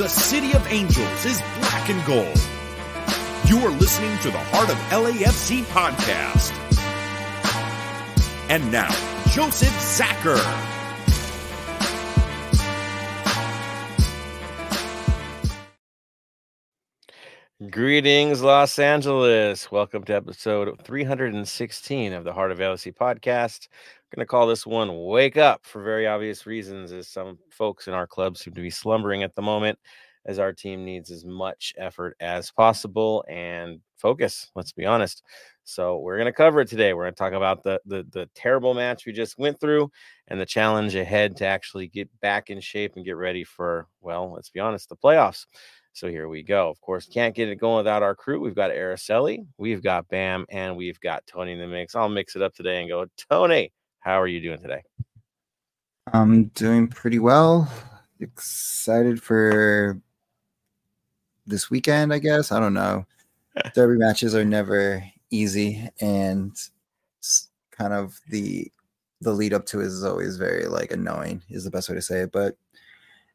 The City of Angels is black and gold. You are listening to the Heart of LAFC podcast. And now, Joseph Zacher. Greetings, Los Angeles. Welcome to episode 316 of the Heart of LAFC podcast. Going to call this one Wake Up for very obvious reasons, as some folks in our club seem to be slumbering at the moment, as our team needs as much effort as possible and focus, let's be honest. So we're going to cover it today. We're going to talk about the, the the terrible match we just went through and the challenge ahead to actually get back in shape and get ready for, well, let's be honest, the playoffs. So here we go. Of course, can't get it going without our crew. We've got Araceli, we've got Bam, and we've got Tony in the mix. I'll mix it up today and go, Tony, how are you doing today? I'm doing pretty well. Excited for this weekend, I guess. I don't know. Derby matches are never easy, and kind of the the lead up to it is always very like annoying. Is the best way to say it, but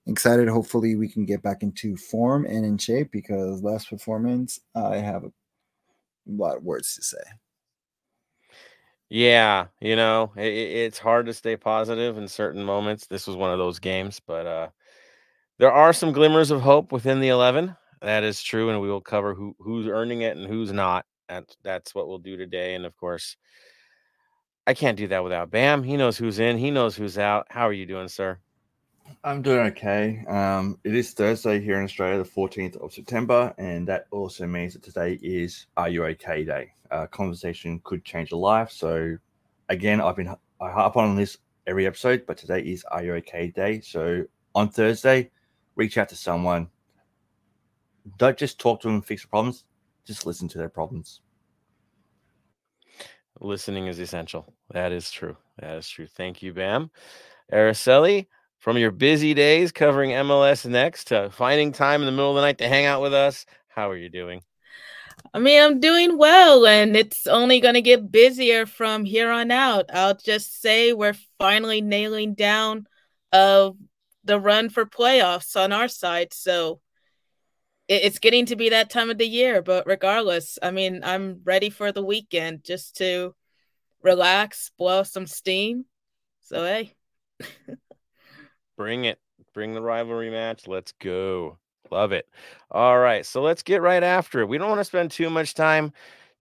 excited. Hopefully, we can get back into form and in shape because last performance, I have a lot of words to say. Yeah, you know, it, it's hard to stay positive in certain moments. This was one of those games, but uh, there are some glimmers of hope within the 11. That is true, and we will cover who who's earning it and who's not. That's that's what we'll do today. And of course, I can't do that without Bam. He knows who's in. He knows who's out. How are you doing, sir? I'm doing okay. Um, it is Thursday here in Australia, the 14th of September, and that also means that today is Are You OK Day. Uh, conversation could change a life. So, again, I've been I harp on this every episode, but today is Are You OK Day. So, on Thursday, reach out to someone. Don't just talk to them and fix the problems, just listen to their problems. Listening is essential. That is true. That is true. Thank you, Bam. Araceli, from your busy days covering MLS next to finding time in the middle of the night to hang out with us, how are you doing? I mean, I'm doing well, and it's only going to get busier from here on out. I'll just say we're finally nailing down uh, the run for playoffs on our side. So it's getting to be that time of the year. But regardless, I mean, I'm ready for the weekend just to relax, blow some steam. So, hey. Bring it. Bring the rivalry match. Let's go. Love it. All right. So let's get right after it. We don't want to spend too much time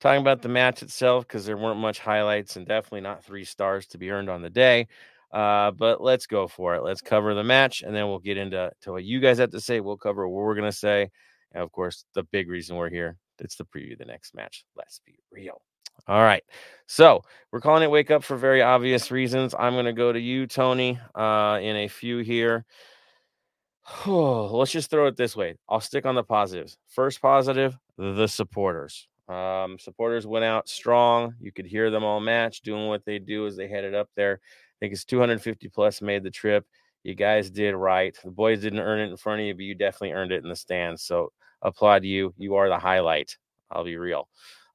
talking about the match itself because there weren't much highlights and definitely not three stars to be earned on the day. Uh, but let's go for it. Let's cover the match and then we'll get into to what you guys have to say. We'll cover what we're going to say. And of course, the big reason we're here it's the preview of the next match. Let's be real. All right. So we're calling it Wake Up for very obvious reasons. I'm going to go to you, Tony, uh, in a few here. Let's just throw it this way. I'll stick on the positives. First positive, the supporters. Um, supporters went out strong. You could hear them all match doing what they do as they headed up there. I think it's 250 plus made the trip. You guys did right. The boys didn't earn it in front of you, but you definitely earned it in the stands. So applaud you. You are the highlight. I'll be real.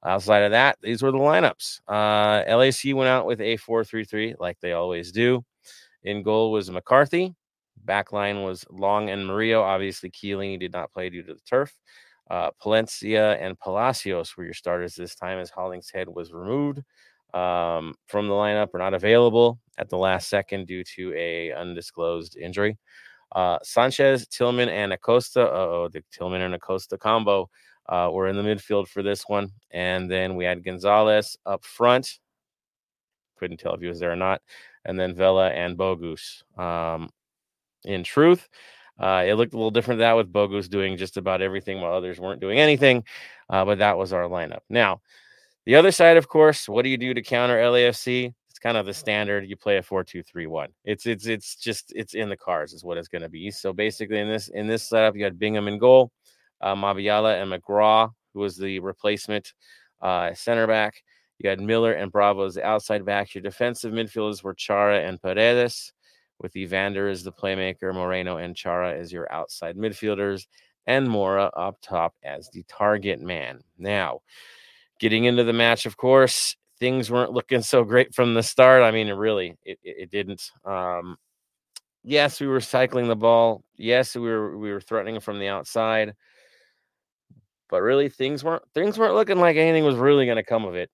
Outside of that, these were the lineups. Uh, LAC went out with a 4 3 3, like they always do. In goal was McCarthy. Backline was Long and Murillo. Obviously, Chiellini did not play due to the turf. Uh, Palencia and Palacios were your starters this time as Hollingshead was removed um, from the lineup or not available at the last second due to a undisclosed injury. Uh, Sanchez, Tillman, and Acosta. Oh, the Tillman and Acosta combo uh, were in the midfield for this one. And then we had Gonzalez up front. Couldn't tell if he was there or not. And then Vela and Bogusz. Um, in truth, uh, it looked a little different that with Bogusz doing just about everything while others weren't doing anything. Uh, but that was our lineup. Now, the other side, of course, what do you do to counter LAFC? It's kind of the standard. You play a four-two-three-one. It's it's it's just it's in the cards is what it's going to be. So basically, in this in this setup, you had Bingham in goal uh, and McGraw, who was the replacement uh, center back. You had Miller and Bravo as the outside backs. Your defensive midfielders were Chara and Paredes, with Evander as the playmaker, Moreno and Chara as your outside midfielders, and Mora up top as the target man. Now, getting into the match, of course, things weren't looking so great from the start. I mean, it really, it, it didn't. Um, yes, we were cycling the ball. Yes, we were we were threatening from the outside. But really, things weren't things weren't looking like anything was really going to come of it.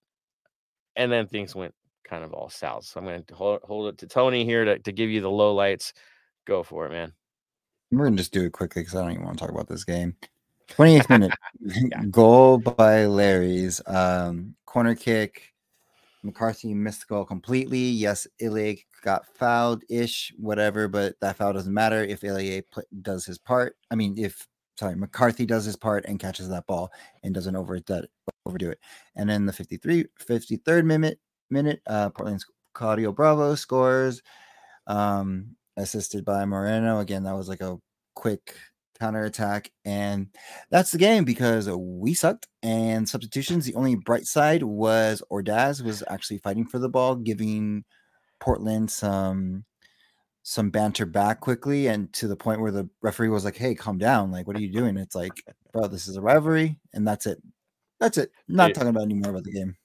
And then things went kind of all south. So I'm going to hold, hold it to Tony here to, to give you the low lights. Go for it, man. We're gonna just do it quickly because I don't even want to talk about this game. 28th minute goal by Larrys um, corner kick. McCarthy missed the goal completely. Yes, Ilie got fouled ish, whatever, but that foul doesn't matter if Ilie pl- does his part. I mean, if sorry, McCarthy does his part and catches that ball and doesn't overdo it. Overdo it. And then the 53, 53rd minute, minute, uh, Portland's Claudio Bravo scores, um, assisted by Moreno. Again, that was like a quick counterattack. And that's the game because we sucked. And substitutions, the only bright side was Ordaz was actually fighting for the ball, giving Portland some some banter back quickly and to the point where the referee was like, Hey, calm down. Like, what are you doing? It's like, bro, this is a rivalry, and that's it. That's it. Not It- talking about anymore about the game.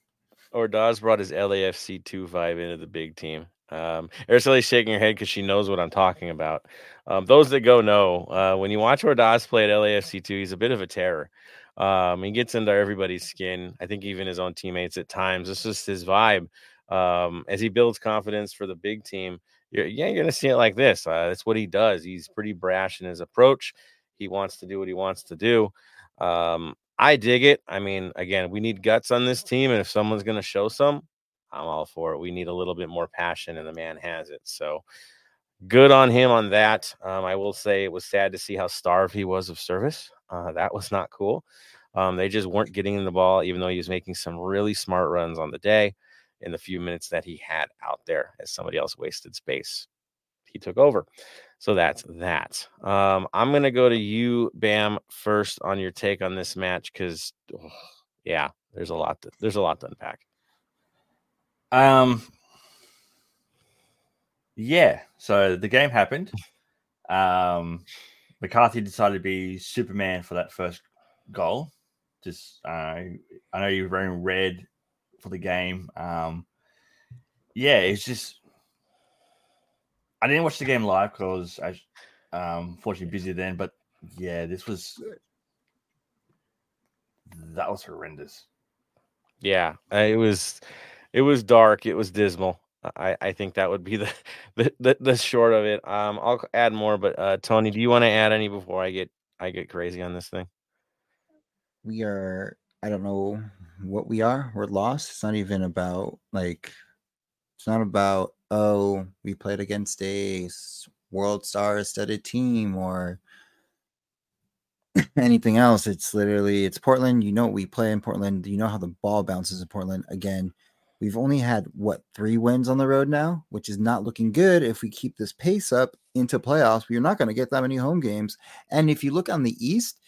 Ordaz brought his LAFC 2 vibe into the big team. Um, Ursula's shaking her head because she knows what I'm talking about. Um, those that go know, uh, when you watch Ordaz play at LAFC 2, he's a bit of a terror. Um, he gets into everybody's skin. I think even his own teammates at times. It's just his vibe. Um, as he builds confidence for the big team, you're, yeah, you're going to see it like this. Uh, that's what he does. He's pretty brash in his approach. He wants to do what he wants to do. Um, I dig it. I mean, again, we need guts on this team, and if someone's going to show some, I'm all for it. We need a little bit more passion, and the man has it. So good on him on that. Um, I will say it was sad to see how starved he was of service. Uh, that was not cool. Um, they just weren't getting in the ball, even though he was making some really smart runs on the day in the few minutes that he had out there as somebody else wasted space. He took over. So that's that. Um, I'm to go to you, Bam, first on your take on this match because, yeah, there's a lot. To, there's a lot to unpack. Um, yeah. So the game happened. Um, McCarthy decided to be Superman for that first goal. Just, uh, I know you're wearing red for the game. Um, yeah, it's just. I didn't watch the game live because I was um, fortunately busy then. But yeah, this was that was horrendous. Yeah, uh, it was. It was dark. It was dismal. I, I think that would be the, the the the short of it. Um, I'll add more, but uh, Tony, do you want to add any before I get I get crazy on this thing? We are, I don't know what we are. We're lost. It's not even about like, it's not about, oh, we played against a world star studded team or anything else. It's literally, it's Portland. You know, we play in Portland. You know how the ball bounces in Portland. Again, we've only had what three wins on the road now, which is not looking good. If we keep this pace up into playoffs, we're not going to get that many home games. And if you look on the East,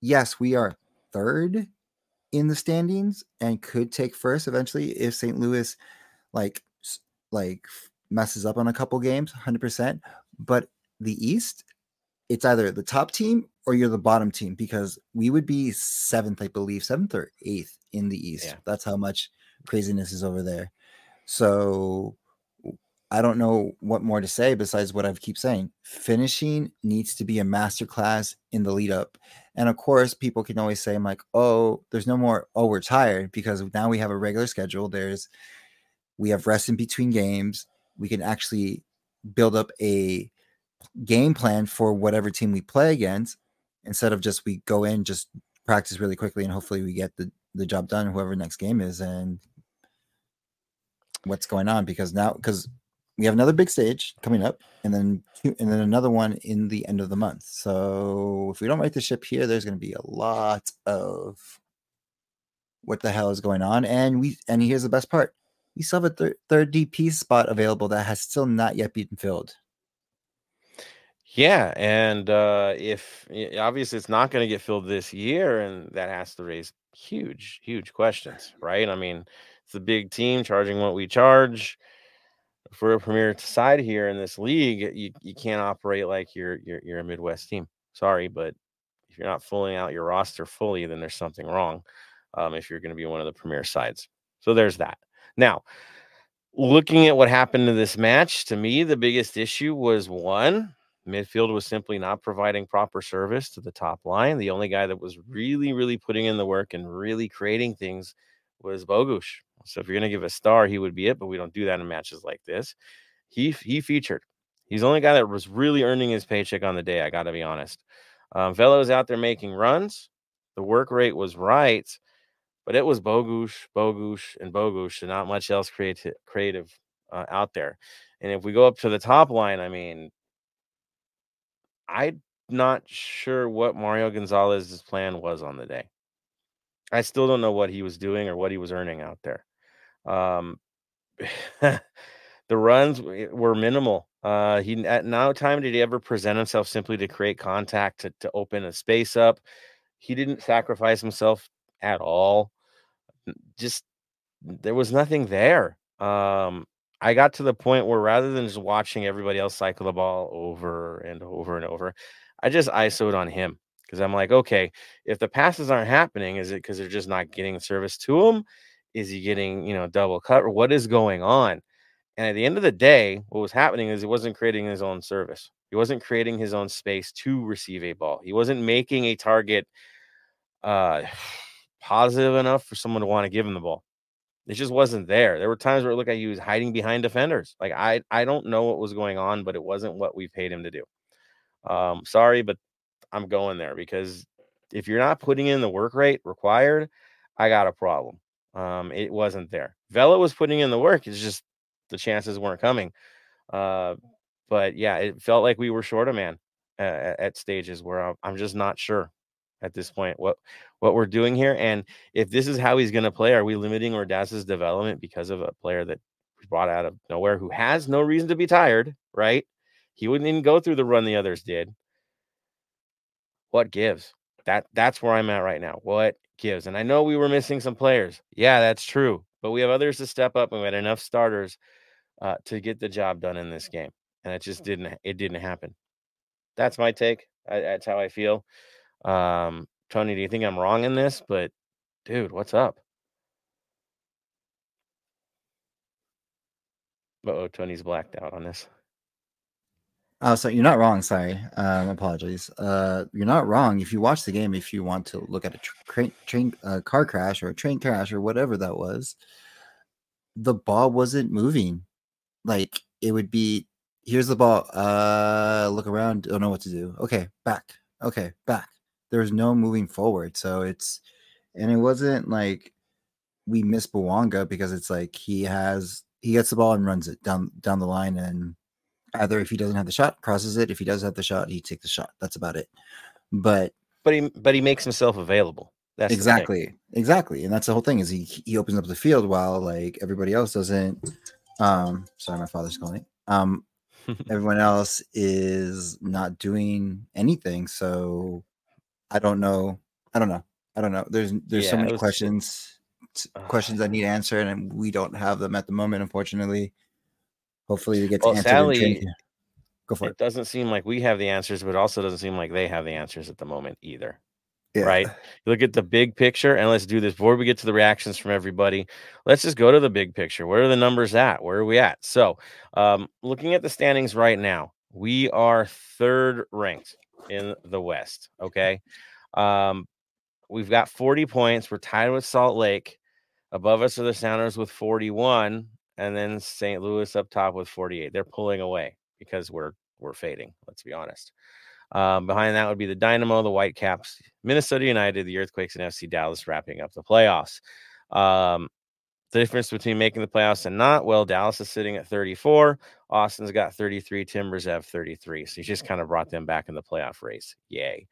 yes, we are third in the standings and could take first eventually if St. Louis like like messes up on a couple games, 100%. But the East, it's either the top team or you're the bottom team because we would be seventh, I believe, seventh or eighth in the East. Yeah. That's how much craziness is over there. So I don't know what more to say besides what I keep saying. Finishing needs to be a masterclass in the lead up. And of course, people can always say, I'm like, oh, there's no more, oh, we're tired because now we have a regular schedule. There's, we have rest in between games. We can actually build up a game plan for whatever team we play against instead of just we go in, just practice really quickly and hopefully we get the, the job done, whoever next game is. And what's going on because now, because we have another big stage coming up and then and then another one in the end of the month. So if we don't right the ship here, there's going to be a lot of what the hell is going on. And we and here's the best part: we still have a thir- third DP spot available that has still not yet been filled. Yeah, and uh, if obviously it's not going to get filled this year, and that has to raise huge, huge questions, right? I mean, it's a big team charging what we charge for a premier side here in this league. You you can't operate like you're you're you're a Midwest team. Sorry, but if you're not filling out your roster fully, then there's something wrong. Um, if you're going to be one of the premier sides, so there's that. Now, looking at what happened to this match, to me, the biggest issue was one, midfield was simply not providing proper service to the top line. The only guy that was really, really putting in the work and really creating things was Bogusz. So if you're going to give a star, he would be it, but we don't do that in matches like this. He he featured. He's the only guy that was really earning his paycheck on the day. I got to be honest. Um, Vela was out there making runs. The work rate was right, but it was Bogusz, Bogusz, and Bogusz, and not much else creative creative uh, out there. And if we go up to the top line, I mean, I'm not sure what Mario Gonzalez's plan was on the day. I still don't know what he was doing or what he was earning out there. Um, the runs were minimal. Uh, he at no time did he ever present himself simply to create contact to, to open a space up. He didn't sacrifice himself at all. Just there was nothing there. Um, I got to the point where rather than just watching everybody else cycle the ball over and over and over, I just ISOed on him because I'm like, okay, if the passes aren't happening, is it because they're just not getting service to him? Is he getting, you know, double cut or what is going on? And at the end of the day, what was happening is he wasn't creating his own service. He wasn't creating his own space to receive a ball. He wasn't making a target uh, positive enough for someone to want to give him the ball. It just wasn't there. There were times where it looked like he was hiding behind defenders. Like I, I don't know what was going on, but it wasn't what we paid him to do. Um, sorry, but I'm going there because if you're not putting in the work rate required, I got a problem. Um, it wasn't there. Vela was putting in the work. It's just the chances weren't coming. Uh, but yeah, it felt like we were short a man at, at stages where I'm just not sure at this point what what we're doing here. And if this is how he's going to play, are we limiting Ordaz's development because of a player that brought out of nowhere who has no reason to be tired? Right? He wouldn't even go through the run the others did. What gives? That that's where I'm at right now. What gives? And I know we were missing some players. Yeah, that's true. But we have others to step up, and we had enough starters uh, to get the job done in this game, and it just didn't. It didn't happen. That's my take. I, that's how I feel. Um, Tony, do you think I'm wrong in this? But dude, what's up? Oh, Tony's blacked out on this. Oh, so you're not wrong. Sorry, um, apologies. Uh, you're not wrong. If you watch the game, if you want to look at a train, train uh, car crash or a train crash or whatever that was, the ball wasn't moving. Like it would be, here's the ball. Uh, look around. Don't know what to do. Okay, back. Okay, back. There's no moving forward. So it's, and it wasn't like we miss Bouanga because it's like he has he gets the ball and runs it down down the line and either if he doesn't have the shot, crosses it. If he does have the shot, he takes the shot. That's about it. But but he but he makes himself available. That's exactly exactly, and that's the whole thing. Is he he opens up the field while like everybody else doesn't. Um, sorry, my father's calling. Um, everyone else is not doing anything. So I don't know. I don't know. I don't know. There's there's yeah, so many was, questions uh, questions I need answered, and we don't have them at the moment, unfortunately. Hopefully, we get to well, answer sadly, Go for it. It doesn't seem like we have the answers, but also doesn't seem like they have the answers at the moment either. Yeah. Right. You look at the big picture, and let's do this before we get to the reactions from everybody. Let's just go to the big picture. Where are the numbers at? Where are we at? So, um, looking at the standings right now, we are third ranked in the West. Okay. Um, we've got 40 points. We're tied with Salt Lake. Above us are the Sounders with 41 and then St. Louis up top with 48. They're pulling away because we're we're fading. Let's be honest. Um, behind that would be the Dynamo, the Whitecaps, Minnesota United, the Earthquakes, and FC Dallas wrapping up the playoffs. Um, the difference between making the playoffs and not, well, Dallas is sitting at 34. Austin's got 33. Timbers have 33. So he just kind of brought them back in the playoff race. Yay.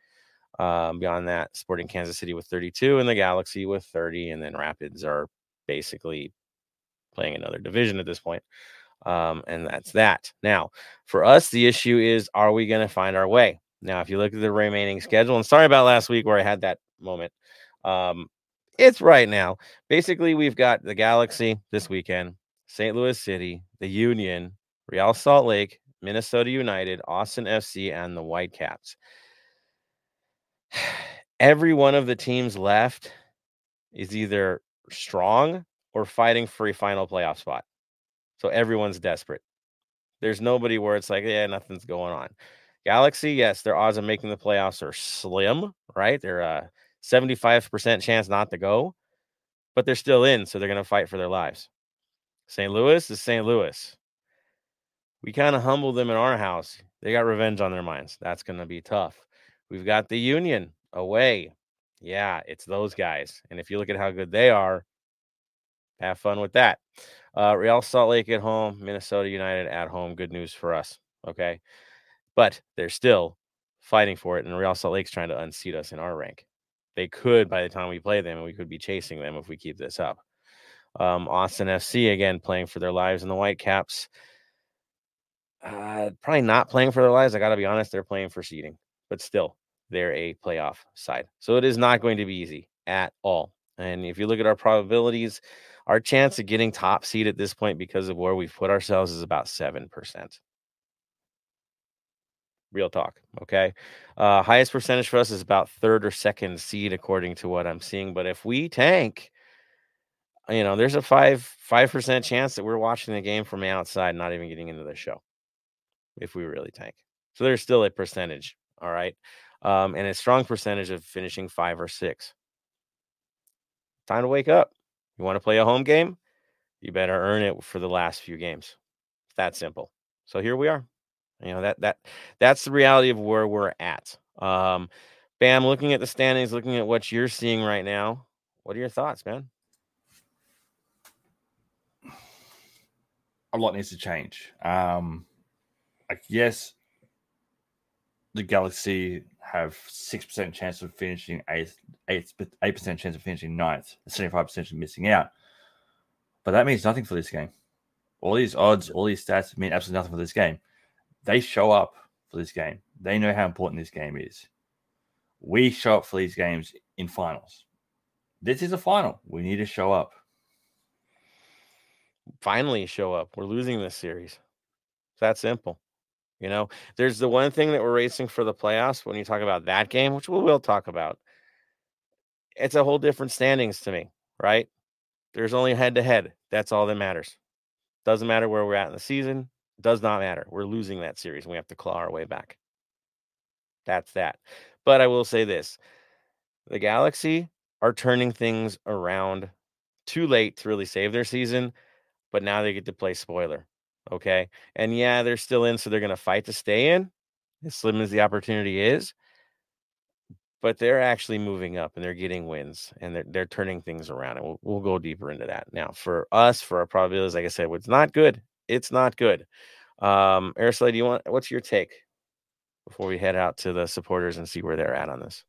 Um, beyond that, Sporting Kansas City with 32 and the Galaxy with 30. And then Rapids are basically playing another division at this point. Um, and that's that. Now, for us, the issue is are we going to find our way? Now, if you look at the remaining schedule, and sorry about last week where I had that moment, um, it's right now. Basically, we've got the Galaxy this weekend, St. Louis City, the Union, Real Salt Lake, Minnesota United, Austin FC, and the Whitecaps. Every one of the teams left is either strong or fighting for a final playoff spot. So everyone's desperate. There's nobody where it's like, yeah, nothing's going on. Galaxy, yes, their odds of making the playoffs are slim, right? They're a 75% chance not to go, but they're still in, so they're going to fight for their lives. St. Louis is St. Louis. We kind of humbled them in our house. They got revenge on their minds. That's going to be tough. We've got the Union away. Yeah, it's those guys. And if you look at how good they are, have fun with that. Uh, Real Salt Lake at home, Minnesota United at home. Good news for us. Okay. But they're still fighting for it. And Real Salt Lake's trying to unseat us in our rank. They could by the time we play them, and we could be chasing them if we keep this up. Um, Austin FC again playing for their lives in the Whitecaps. Uh, probably not playing for their lives. I got to be honest, they're playing for seeding, but still, they're a playoff side. So it is not going to be easy at all. And if you look at our probabilities, our chance of getting top seed at this point because of where we've put ourselves is about 7%. Real talk. Okay. Uh, highest percentage for us is about third or second seed, according to what I'm seeing. But if we tank, you know, there's a five five percent chance that we're watching the game from the outside, not even getting into the show. If we really tank. So there's still a percentage. All right. Um, and a strong percentage of finishing five or six. Time to wake up. You want to play a home game? You better earn it for the last few games. It's that simple. So here we are. You know that that that's the reality of where we're at. Um, Bam, looking at the standings, looking at what you're seeing right now. What are your thoughts, man? A lot needs to change. Um, like yes, the Galaxy have six percent chance of finishing eighth, eight eight percent chance of finishing ninth, seventy five percent of missing out. But that means nothing for this game. All these odds, all these stats mean absolutely nothing for this game. They show up for this game. They know how important this game is. We show up for these games in finals. This is a final. We need to show up. Finally, show up. We're losing this series. It's that simple. You know, there's the one thing that we're racing for the playoffs when you talk about that game, which we will talk about. It's a whole different standings to me, right? There's only head to head. That's all that matters. Doesn't matter where we're at in the season. Does not matter. We're losing that series. and We have to claw our way back. That's that. But I will say this the Galaxy are turning things around too late to really save their season, but now they get to play spoiler. Okay. And yeah, they're still in, so they're going to fight to stay in as slim as the opportunity is. But they're actually moving up and they're getting wins and they're, they're turning things around. And we'll, we'll go deeper into that. Now, for us, for our probabilities, like I said, it's not good. It's not good. Um, Araceli, do you want what's your take before we head out to the supporters and see where they're at on this?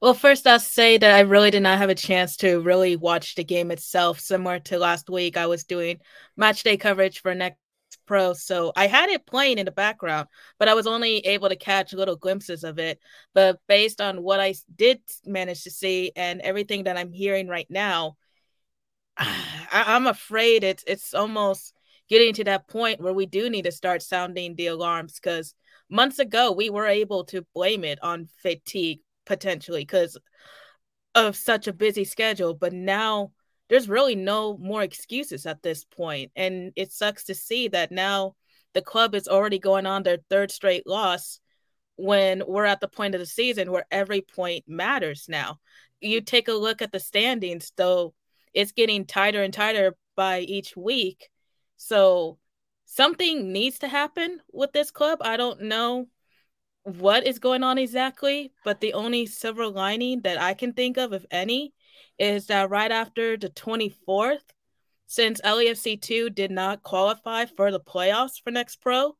Well, first, I'll say that I really did not have a chance to really watch the game itself. Similar to last week, I was doing match day coverage for Next Pro. So I had it playing in the background, but I was only able to catch little glimpses of it. But based on what I did manage to see and everything that I'm hearing right now, I, am afraid it's it's almost getting to that point where we do need to start sounding the alarms because months ago we were able to blame it on fatigue potentially because of such a busy schedule, but now there's really no more excuses at this. And it sucks to see that now the club is already going on their third straight loss when we're at the point of the season where every point matters now. You take a look at the standings, though, it's getting tighter and tighter by each week. So something needs to happen with this club. I don't know what is going on exactly, but the only silver lining that I can think of, if any, is that right after the 24th, since LAFC2 did not qualify for the playoffs for Next Pro,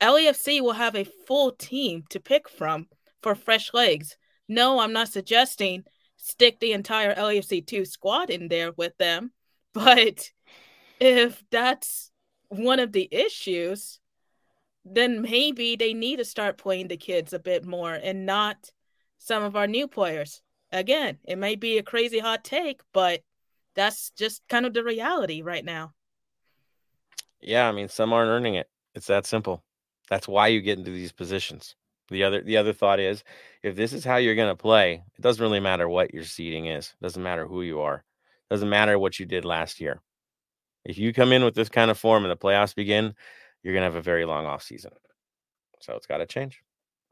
LAFC will have a full team to pick from for fresh legs. No, I'm not suggesting stick the entire LAFC2 squad in there with them, but if that's one of the issues, then maybe they need to start playing the kids a bit more and not some of our new players again, it may be a crazy hot take, but that's just kind of the reality right now. Yeah, I mean, some aren't earning it. It's that simple. That's why you get into these positions. The other the other thought is if this is how you're going to play, it doesn't really matter what your seating is. It doesn't matter who you are. It doesn't matter what you did last year. If you come in with this kind of form and the playoffs begin, you're gonna have a very long off season. So it's got to change.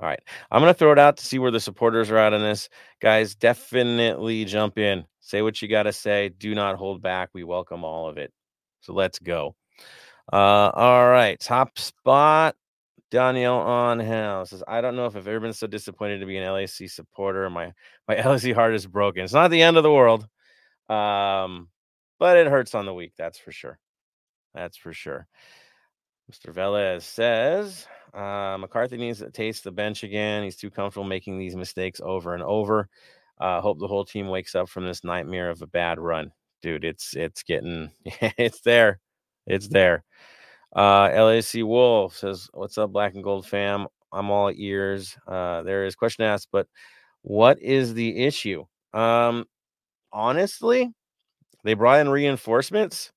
All right. I'm going to throw it out to see where the supporters are at on this. Guys, definitely jump in. Say what you got to say. Do not hold back. We welcome all of it. So let's go. Uh, all right. Top spot. Danielle on hell says, I don't know if I've ever been so disappointed to be an LAC supporter. My my LAC heart is broken. It's not the end of the world. Um, but it hurts on the week, that's for sure. That's for sure. Mr. Velez says uh, McCarthy needs to taste the bench again. He's too comfortable making these mistakes over and over. Uh, hope the whole team wakes up from this nightmare of a bad run, dude. It's it's getting it's there, it's there. Uh, LAC Wolf says, "What's up, Black and Gold fam? I'm all ears." Uh, there is question asked, but what is the issue? Um, honestly, they brought in reinforcements,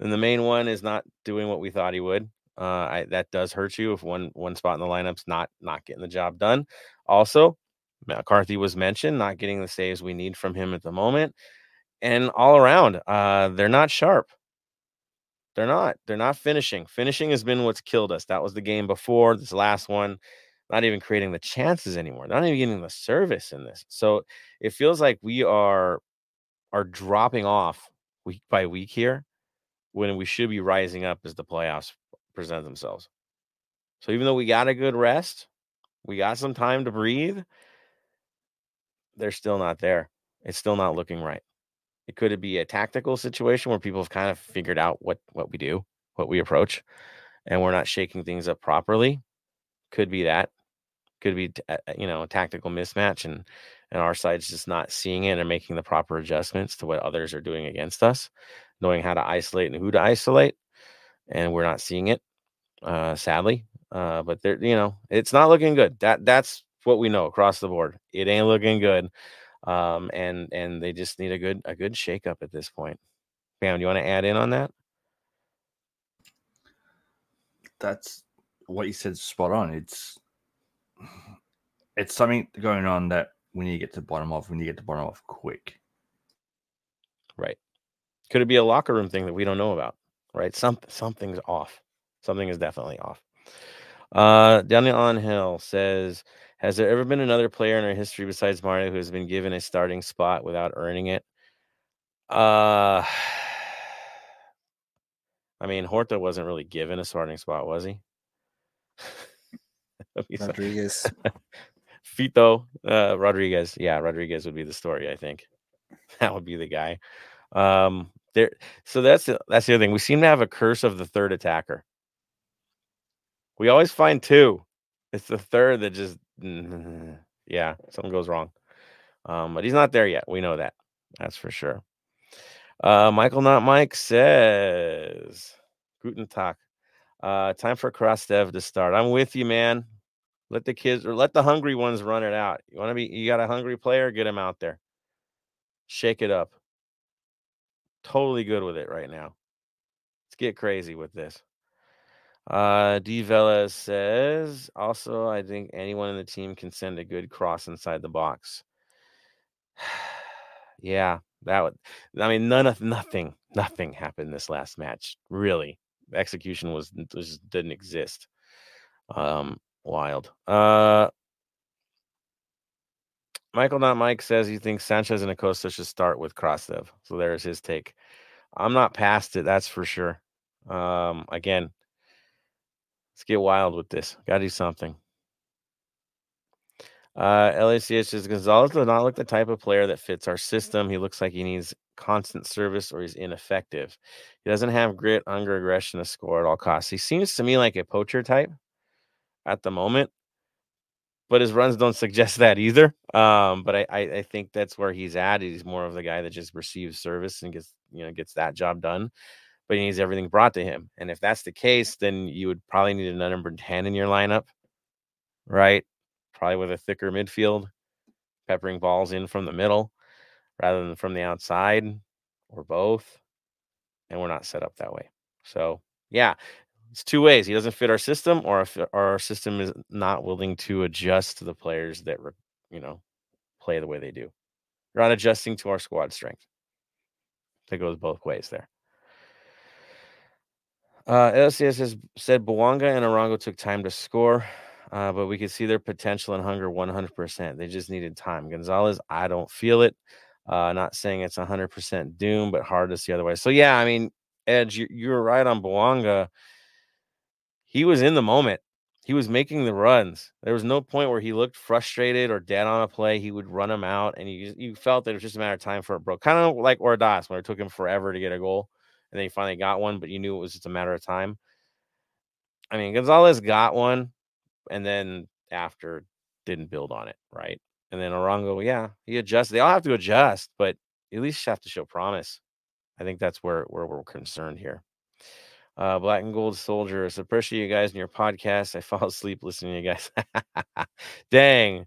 and the main one is not doing what we thought he would. Uh, I, that does hurt you if one one spot in the lineup's not not getting the job done. Also, McCarthy was mentioned, not getting the saves we need from him at the moment, and all around, uh, they're not sharp. They're not. They're not finishing. Finishing has been what's killed us. That was the game before this last one. Not even creating the chances anymore. Not even getting the service in this. So it feels like we are are dropping off week by week here when we should be rising up as the playoffs present themselves. So even though we got a good rest, we got some time to breathe, they're still not there. It's still not looking right. It could be a tactical situation where people have kind of figured out what what we do, what we approach, and we're not shaking things up properly. Could be that. Could be uh, you know a tactical mismatch, and and our side's just not seeing it and making the proper adjustments to what others are doing against us, knowing how to isolate and who to isolate, and we're not seeing it uh, sadly. Uh, but they're you know it's not looking good. That that's what we know across the board. It ain't looking good, um, and and they just need a good a good shakeup at this point. Bam, do you want to add in on that? That's what you said. Spot on. It's it's something going on that we need to get to the bottom of. We need to get to the bottom of quick. Right. Could it be a locker room thing that we don't know about? Right. Some something's off. Something is definitely off. Uh, Daniel on Hill says, "Has there ever been another player in our history besides Mario who has been given a starting spot without earning it?" Uh, I mean, Horta wasn't really given a starting spot, was he? Rodriguez. Fito uh, Rodriguez. Yeah, Rodriguez would be the story. I think that would be the guy. Um, there. So that's that's the other thing. We seem to have a curse of the third attacker. We always find two. It's the third that just yeah, something goes wrong. Um, but he's not there yet. We know that. That's for sure. Uh, Michael not Mike says Guten Tag. Uh, time for Krastev to start. I'm with you, man. Let the kids or let the hungry ones run it out. You want to be you got a hungry player, get him out there. Shake it up. Totally good with it right now. Let's get crazy with this. Uh, D. Velez says, also, I think anyone in the team can send a good cross inside the box. yeah, that would, I mean, none of nothing, nothing happened this last match. Really, execution was, just didn't exist. Um, wild. Uh, Michael, not Mike, says he thinks Sanchez and Acosta should start with Krastev. So there's his take. I'm not past it, that's for sure. Um, again, Let's get wild with this. Got to do something. Uh, LACH says Gonzalez does not look the type of player that fits our system. He looks like he needs constant service or he's ineffective. He doesn't have grit, hunger, aggression to score at all costs. He seems to me like a poacher type at the moment, but his runs don't suggest that either. Um, but I, I, I think that's where he's at. He's more of the guy that just receives service and gets you know gets that job done but he needs everything brought to him. And if that's the case, then you would probably need a number 10 in your lineup, right? Probably with a thicker midfield, peppering balls in from the middle rather than from the outside or both. And we're not set up that way. So, yeah, it's two ways. He doesn't fit our system, or if our system is not willing to adjust to the players that, you know, play the way they do. We're not adjusting to our squad strength. That goes both ways there. Uh, LCS has said Bouanga and Arango took time to score, uh, but we could see their potential and hunger 100%. They just needed time. Gonzalez, I don't feel it. Uh, not saying it's 100% doom, but hard to see otherwise. So, yeah, I mean, Edge, you, you were right on Bouanga. He was in the moment. He was making the runs. There was no point where he looked frustrated or dead on a play. He would run him out, and you you felt that it was just a matter of time for it broke. Kind of like Ordaz, when it took him forever to get a goal and then he finally got one, but you knew it was just a matter of time. I mean, Gonzalez got one, and then after didn't build on it, right? And then Arango, yeah, he adjusts. They all have to adjust, but at least have to show promise. I think that's where where we're concerned here. Uh, Black and Gold Soldiers, appreciate you guys and your podcast. I fall asleep listening to you guys. Dang.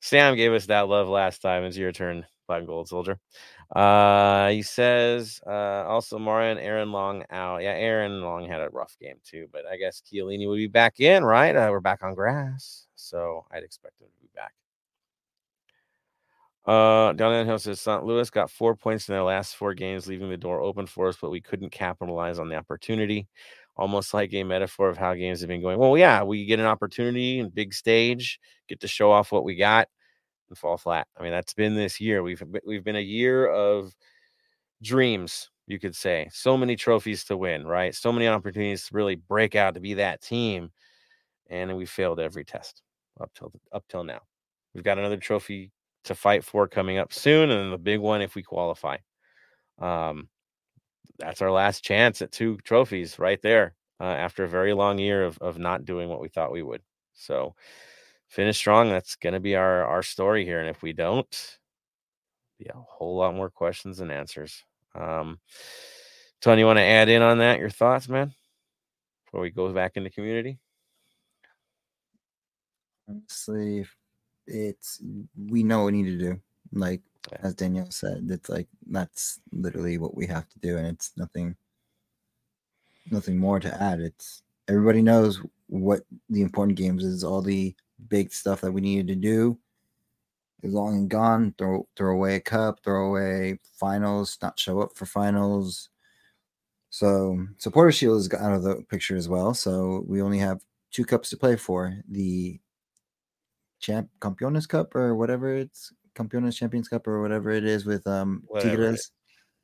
Sam gave us that love last time. It's your turn, Black and Gold Soldier. Uh, he says uh, also Marian Aaron Long out. Yeah, Aaron Long had a rough game too, but I guess Chiellini would be back in, right? Uh, we're back on grass, so I'd expect him to be back. Uh, Down Hill says St. Louis got four points in their last four games, leaving the door open for us, but we couldn't capitalize on the opportunity. Almost like a metaphor of how games have been going. Well, yeah, we get an opportunity and big stage, get to show off what we got and fall flat. I mean, that's been this year. We've we've been a year of dreams, you could say. So many trophies to win, right? So many opportunities to really break out to be that team, and we failed every test up till up till now. We've got another trophy to fight for coming up soon, and the big one if we qualify. Um, that's our last chance at two trophies right there uh, after a very long year of of not doing what we thought we would. So finish strong. That's going to be our our story here. And if we don't, be a whole lot more questions and answers. Um, Tony, you want to add in on that? Your thoughts, man, before we go back into community. Honestly, it's we know what we need to do. Like yeah. as Danielle said, it's like that's literally what we have to do, and it's nothing, nothing more to add. It's everybody knows what the important games is. All the big stuff that we needed to do is long and gone. Throw throw away a cup, throw away finals, not show up for finals. So supporter shield is out of the picture as well. So we only have two cups to play for: the champ Campeones Cup or whatever it's Campeones Champions Cup or whatever it is with um Tigres.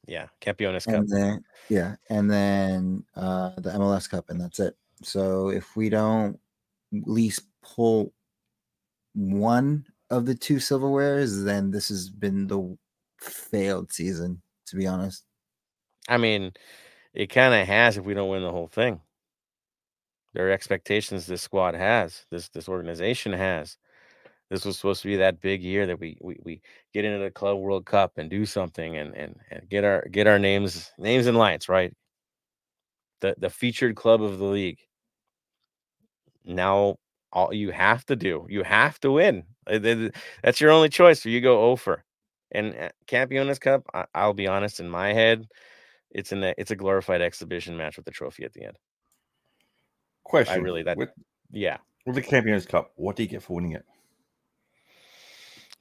Yeah, Campeones Cup. Then, yeah, and then uh the MLS Cup, and that's it. So if we don't at least pull one of the two silverwares, then this has been the failed season, to be honest. I mean, it kind of has if we don't win the whole thing. There are expectations this squad has, this this organization has. This was supposed to be that big year that we we, we get into the Club World Cup and do something and, and and get our get our names names and lights right. The the featured club of the league. Now all you have to do. You have to win. Uh, that's your only choice. Or you go over. And uh, Cup, I, will be honest, in my head, it's an it's a glorified exhibition match with the trophy at the end. Question: I really that with, yeah. With the Campeones Cup, what do you get for winning it?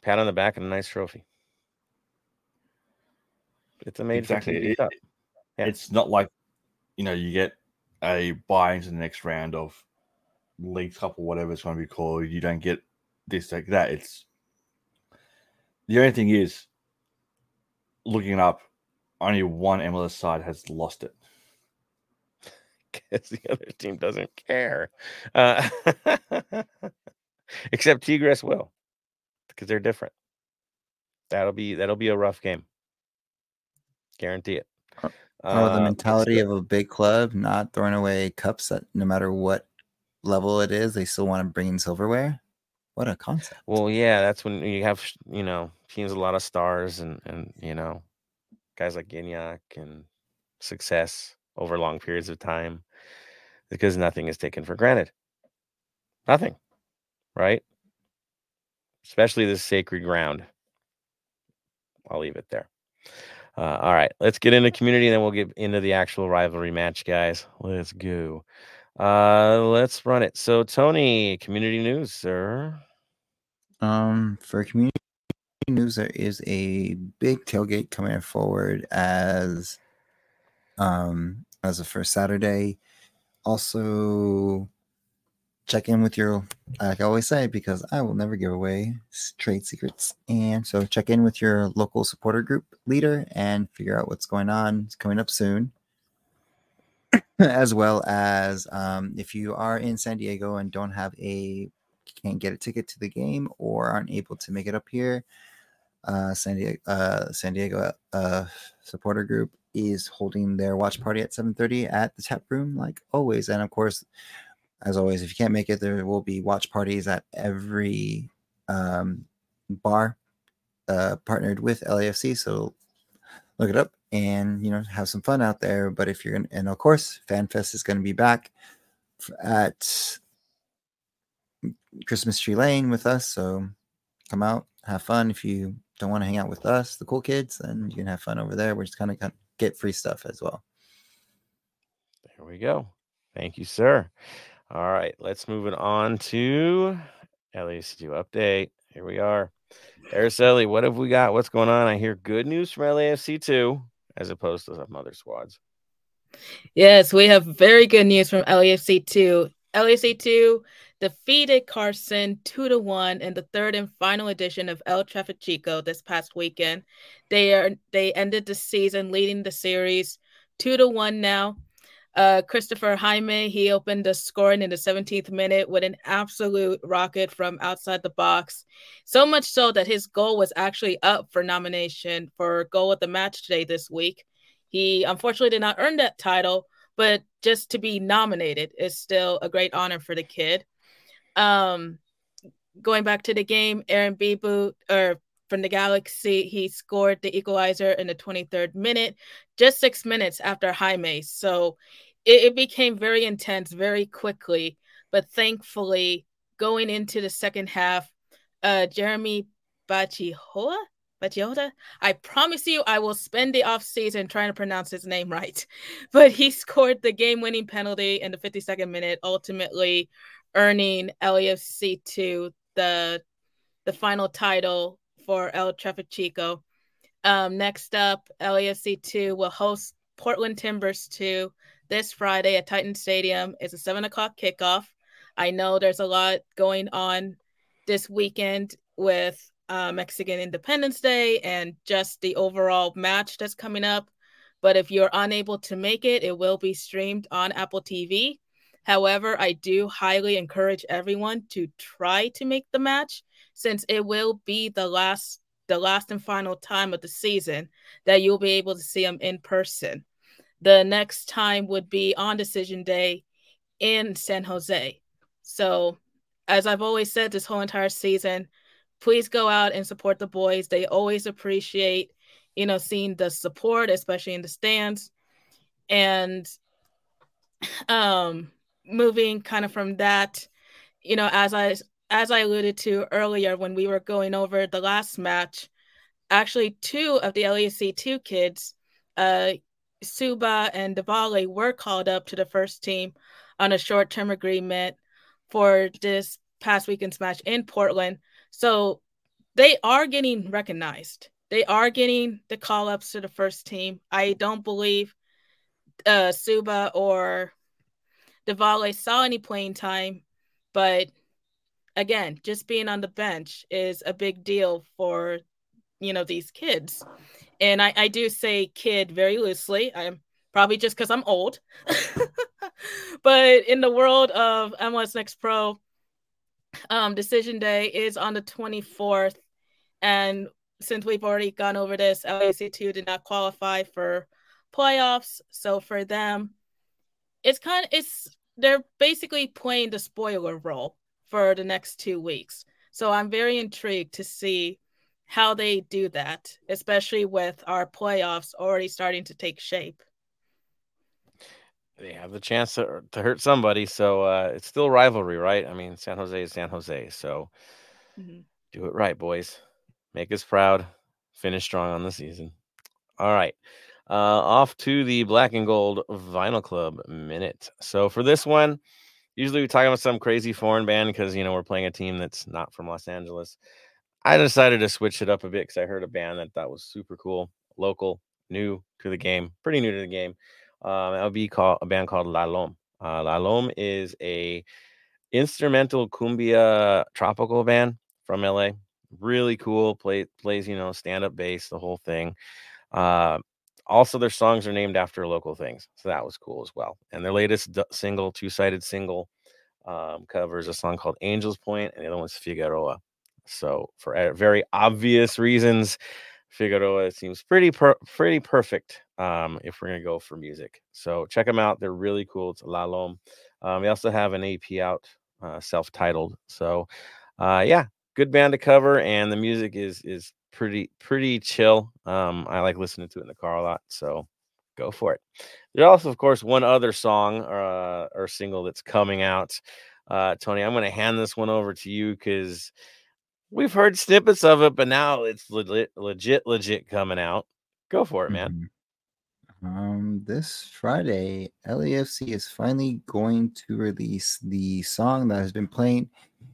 Pat on the back and a nice trophy. It's a major exactly. It, yeah. It's not like you know you get a buy into the next round of League Cup or whatever it's going to be called. You don't get this like that. It's the only thing is looking up. Only one MLS side has lost it because the other team doesn't care. Uh, except Tigres will because they're different. That'll be that'll be a rough game. Guarantee it. Oh, the uh, mentality of a big club not throwing away cups that no matter what level it is, they still want to bring in silverware. What a concept. Well, yeah, that's when you have you know teams with a lot of stars and and you know guys like Gignac and success over long periods of time because nothing is taken for granted. Nothing, right? Especially this sacred ground. I'll leave it there. Uh, all right, let's get into community, and then we'll get into the actual rivalry match, guys. Let's go. Uh, let's run it. So, Tony, community news, sir. Um, for community news, there is a big tailgate coming forward as um as the first Saturday. also check in with your like i always say because i will never give away trade secrets. And so check in with your local supporter group leader and figure out what's going on. It's coming up soon. As well as um, if you are in san diego and don't have a can't get a ticket to the game or aren't able to make it up here uh, san diego uh, san diego uh, supporter group is holding their watch party at 7.30 at the tap room like always. And of course as always, if you can't make it, there will be watch parties at every um, bar uh, partnered with LAFC. So look it up and you know have some fun out there. But if you're in, and of course, FanFest is going to be back at Christmas Tree Lane with us. So come out, have fun. If you don't want to hang out with us, the cool kids, then you can have fun over there. We're just kind of get free stuff as well. There we go. Thank you, sir. All right, let's move it on to LAFC2 update. Here we are. Araceli, what have we got? What's going on? I hear good news from LAFC2 as opposed to some other squads. Yes, we have very good news from LAFC2. LAFC2 defeated Carson 2 to 1 in the third and final edition of El Trafichico this past weekend. They are they ended the season leading the series 2 to 1 now. Uh, Christopher Jaime, he opened the scoring in the 17th minute with an absolute rocket from outside the box. So much so that his goal was actually up for nomination for goal of the match today this week. He unfortunately did not earn that title, but just to be nominated is still a great honor for the kid. Um, going back to the game, Aaron Bibout or from the Galaxy, he scored the equalizer in the 23rd minute, just six minutes after Jaime. So it, it became very intense very quickly. But thankfully, going into the second half, uh, Jeremy Bachihoa, Bachioda, I promise you, I will spend the off season trying to pronounce his name right. But he scored the game winning penalty in the 52nd minute, ultimately earning LAFC to the the final title for El Trafichico. Um, next up, LAFC 2 will host Portland Timbers 2 this Friday at Titan Stadium. It's a 7 o'clock kickoff. I know there's a lot going on this weekend with uh, Mexican Independence Day and just the overall match that's coming up. But if you're unable to make it, it will be streamed on Apple TV. However, I do highly encourage everyone to try to make the match since it will be the last the last and final time of the season that you'll be able to see them in person. The next time would be on decision day in San Jose. So, as I've always said this whole entire season, please go out and support the boys. They always appreciate, you know, seeing the support, especially in the stands. And um moving kind of from that, you know, as I as I alluded to earlier when we were going over the last match, actually two of the LAFC two kids, uh, Suba and Diwali, were called up to the first team on a short term agreement for this past weekend's match in Portland. So they are getting recognized. They are getting the call ups to the first team. I don't believe uh, Suba or Diwali saw any playing time, but again, just being on the bench is a big deal for you know these kids. And I, I do say kid very loosely. I'm probably just because I'm old. but in the world of MLS Next Pro, um, decision day is on the 24th. And since we've already gone over this, LAC2 did not qualify for playoffs. So for them, it's kind of it's they're basically playing the spoiler role for the next two weeks. So I'm very intrigued to see how they do that, especially with our playoffs already starting to take shape. They have the chance to, to hurt somebody, so uh, it's still rivalry, right? I mean, San Jose is San Jose, so mm-hmm. do it right, boys. Make us proud. Finish strong on the season. All right. Uh, off to the black and gold vinyl club minute. So for this one, usually we talk about some crazy foreign band because you know we're playing a team that's not from Los Angeles. I decided to switch it up a bit because I heard a band that that was super cool, local, new to the game, pretty new to the game. Um, that would be called a band called La Lom. Uh, La Lom is a instrumental cumbia tropical band from LA. Really cool. Play plays you know stand up bass, the whole thing. Uh, also, their songs are named after local things, so that was cool as well. And their latest d- single, two sided single, um, covers a song called Angels Point, and the other one's Figueroa. So, for very obvious reasons, Figueroa seems pretty per- pretty perfect um, if we're gonna go for music. So check them out; they're really cool. It's La Lom. Um, we also have an EP out, uh, self-titled. So, uh, yeah, good band to cover, and the music is is pretty pretty chill. Um, I like listening to it in the car a lot. So go for it. There's also, of course, one other song or, uh, or single that's coming out. Uh, Tony, I'm going to hand this one over to you because we've heard snippets of it, but now it's legit, legit, legit coming out. Go for it, man. Mhm. Um, this Friday, LAFC is finally going to release the song that has been playing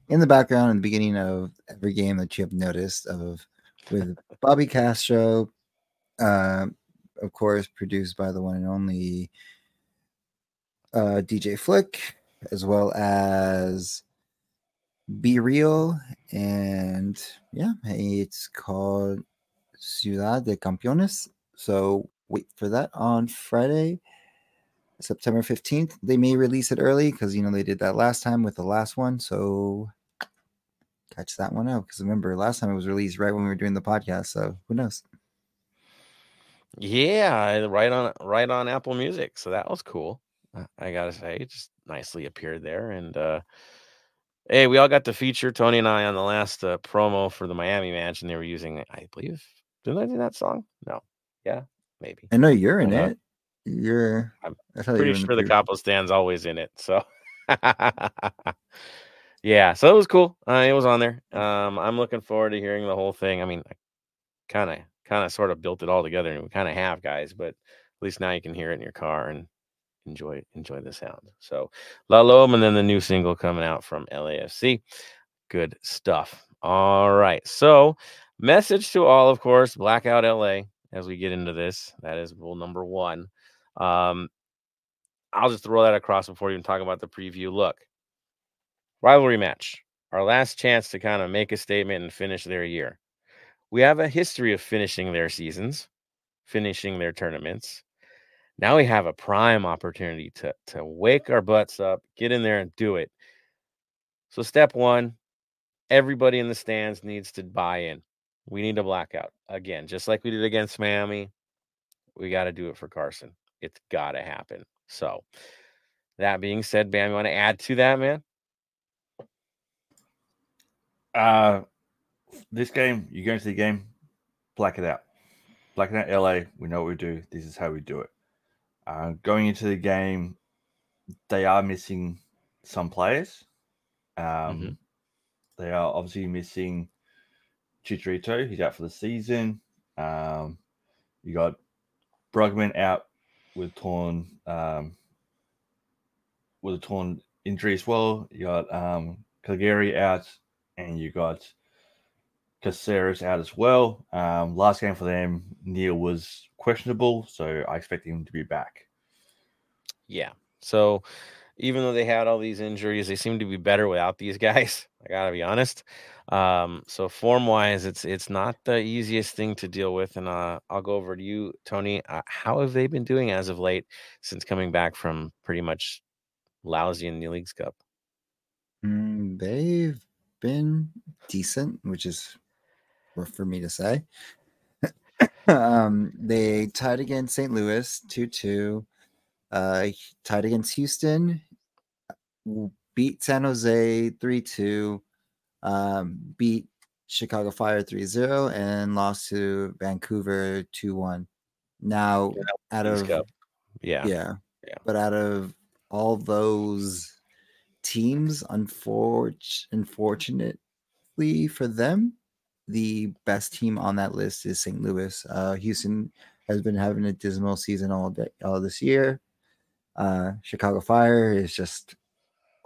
in the background in the beginning of every game that you have noticed of with Bobby Castro, uh, of course, produced by the one and only uh, DJ Flick, as well as Be Real, and yeah, it's called Ciudad de Campeones. So wait for that on Friday, September 15th. They may release it early because you know they did that last time with the last one. So catch that one out because remember last time it was released right when we were doing the podcast. So who knows? Yeah, right on right on Apple Music. So that was cool. I gotta say, it just nicely appeared there. And uh hey, we all got to feature Tony and I on the last uh, promo for the Miami match, and they were using, I believe, didn't I do that song? No, yeah, maybe. I know you're in it. You're. I'm Pretty sure the pre- capo stand's always in it. So yeah, so it was cool. Uh, it was on there. Um, I'm looking forward to hearing the whole thing. I mean, kind of, kind of, sort of built it all together, and we kind of have, guys. But at least now you can hear it in your car and enjoy enjoy the sound. So La Lom, and then the new single coming out from LAFC. Good stuff. All right. So message to all, of course, Blackout LA. As we get into this, that is rule number one. Um, I'll just throw that across before even talk about the preview. Look, rivalry match, our last chance to kind of make a statement and finish their year. We have a history of finishing their seasons, finishing their tournaments. Now we have a prime opportunity to to wake our butts up, get in there and do it. So step one, everybody in the stands needs to buy in. We need a blackout again, just like we did against Miami. We got to do it for Carson. It's got to happen. So, that being said, Bam, you want to add to that, man? Uh, this game, you go into the game, black it out. Black it out LA. We know what we do. This is how we do it. Uh, going into the game, they are missing some players. Um, Mhm. They are obviously missing Chicharito. He's out for the season. Um, you got Brugman out with torn um, with a torn injury as well. You got um, Calegari out, and you got Caceres out as well. Um, last game for them, Neal was questionable, so I expect him to be back. Yeah. So, even though they had all these injuries, they seem to be better without these guys. I gotta be honest. Um, so form wise, it's it's not the easiest thing to deal with. And uh, I'll go over to you, Tony. Uh, how have they been doing as of late since coming back from pretty much lousy in the League's Cup? Mm, they've been decent, which is rough for me to say. um, they tied against St. Louis 2 2, uh, tied against Houston, beat San Jose 3 2, um, beat Chicago Fire 3 0, and lost to Vancouver 2 1. Now, out of Yeah. yeah. Yeah. But out of all those teams, unfortunately, unfortunately for them, the best team on that list is St. Louis. Uh, Houston has been having a dismal season all day, all this year. Uh, Chicago Fire is just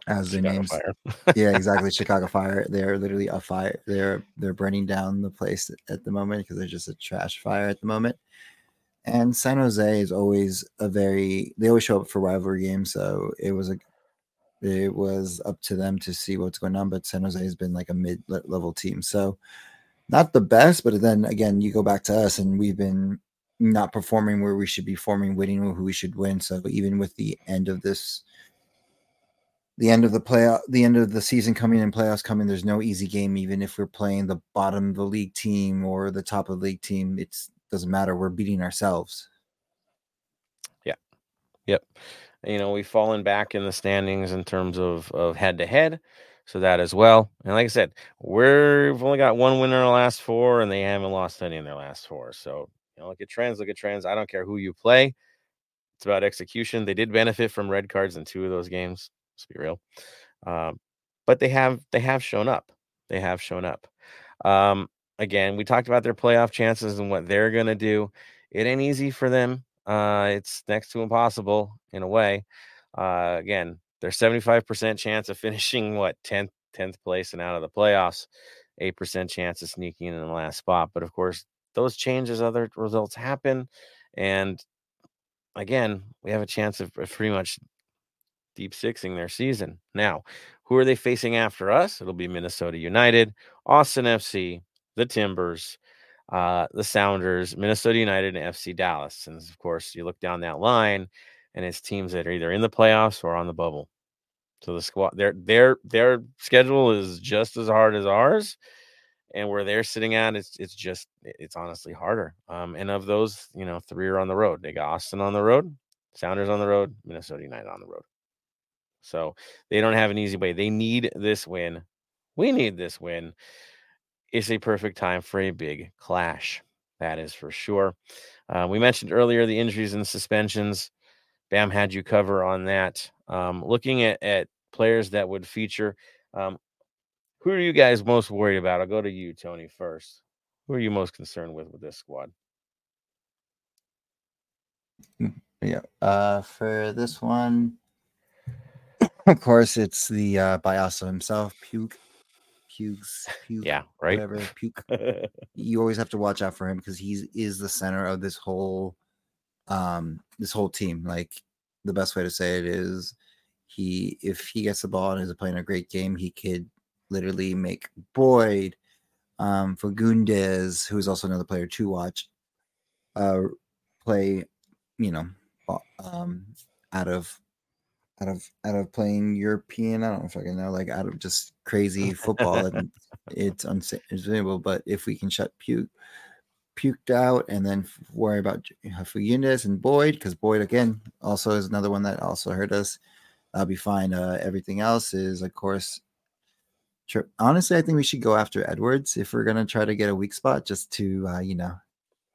as their Chicago names. Yeah, exactly. Chicago Fire. They're literally a fire. They're they're burning down the place at the moment because they're just a trash fire at the moment. And San Jose is always a very they always show up for rivalry games, so it was a it was up to them to see what's going on. But San Jose has been like a mid level team, so not the best. But then again, you go back to us, and we've been not performing where we should be forming, winning who we should win. So even with the end of this, the end of the play, the end of the season coming and playoffs coming, there's no easy game. Even if we're playing the bottom of the league team or the top of the league team, it doesn't matter. We're beating ourselves. Yeah. Yep you know we've fallen back in the standings in terms of of head to head so that as well and like i said we've only got one winner in the last four and they haven't lost any in their last four so you know look at trends look at trends i don't care who you play it's about execution they did benefit from red cards in two of those games let's be real um, but they have they have shown up they have shown up um, again we talked about their playoff chances and what they're to do it ain't easy for them uh, it's next to impossible in a way. Uh, again, there's 75% chance of finishing what 10th 10th place and out of the playoffs, 8% chance of sneaking in the last spot. But of course, those changes, other results happen. And again, we have a chance of pretty much deep sixing their season. Now, who are they facing after us? It'll be Minnesota United, Austin FC, the Timbers, uh, the Sounders, Minnesota United, and FC Dallas. And of course, you look down that line, and it's teams that are either in the playoffs or on the bubble. So the squad, their their their schedule is just as hard as ours, and where they're sitting at, it's it's just it's honestly harder. Um, and of those, you know, three are on the road. They got Austin on the road, Sounders on the road, Minnesota United on the road. So they don't have an easy way. They need this win. We need this win is a perfect time for a big clash. That is for sure. Uh, we mentioned earlier the injuries and suspensions. Bam had you cover on that. Um, looking at, at players that would feature, um, who are you guys most worried about? I'll go to you, Tony, first. Who are you most concerned with with this squad? Mm, yeah. Uh, for this one, of course, it's the uh, himself, Puke pukes, puke, yeah, right. Whatever, puke. you always have to watch out for him because he is the center of this whole, um, this whole team. Like the best way to say it is, he if he gets the ball and is playing a great game, he could literally make Boyd, um, Fagundez, who is also another player to watch, uh, play, you know, um, out of out of out of playing European. I don't can know, like out of just crazy football, and it's unsustainable. But if we can shut puke puked out and then worry about Fagundez and Boyd, because Boyd again also is another one that also hurt us. I'll be fine. Uh, everything else is, of course. Honestly, I think we should go after Edwards if we're gonna try to get a weak spot, just to uh, you know,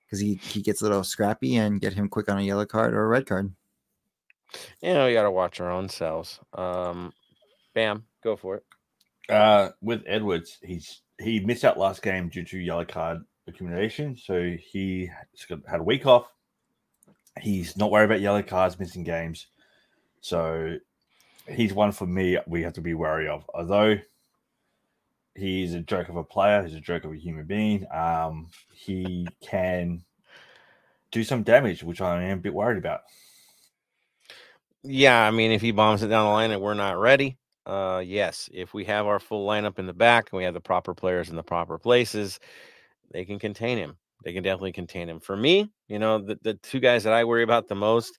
because he he gets a little scrappy and get him quick on a yellow card or a red card. You know, we got to watch our own selves. Um, bam, go for it. Uh, with Edwards, he's he missed out last game due to yellow card accumulation, so he had a week off. He's not worried about yellow cards, missing games, so he's one for me. We have to be wary of. Although he's a joke of a player, he's a joke of a human being. Um, he can do some damage, which I am a bit worried about. Yeah, I mean, if he bombs it down the line and we're not ready, uh, yes. If we have our full lineup in the back and we have the proper players in the proper places, they can contain him. They can definitely contain him. For me, you know, the, the two guys that I worry about the most,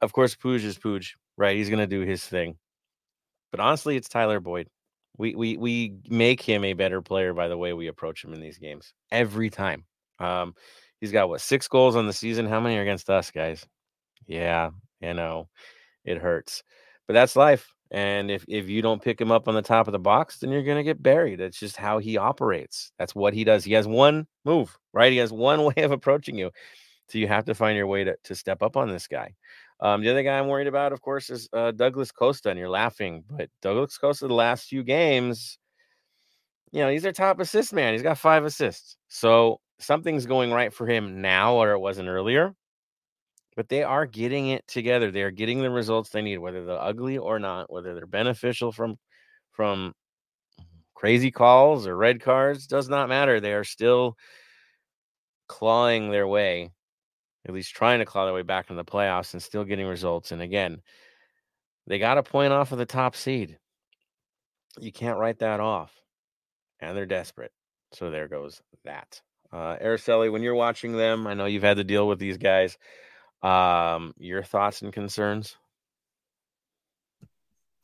of course, Puig is Puig, right? He's gonna do his thing. But honestly, it's Tyler Boyd. We we we make him a better player by the way we approach him in these games every time. Um, he's got what six goals on the season. How many are against us, guys? Yeah, you know, it hurts. But that's life. And if, if you don't pick him up on the top of the box, then you're going to get buried. That's just how he operates. That's what he does. He has one move, right? He has one way of approaching you. So you have to find your way to, to step up on this guy. Um, the other guy I'm worried about, of course, is uh, Douglas Costa. And you're laughing, but Douglas Costa, the last few games, you know, he's their top assist man. He's got five assists. So something's going right for him now, or it wasn't earlier but they are getting it together. They are getting the results they need, whether they're ugly or not, whether they're beneficial from from crazy calls or red cards, does not matter. They are still clawing their way at least trying to claw their way back into the playoffs and still getting results. And again, they got a point off of the top seed. You can't write that off. And they're desperate. So there goes that. Uh Araceli, when you're watching them, I know you've had to deal with these guys. Um, your thoughts and concerns?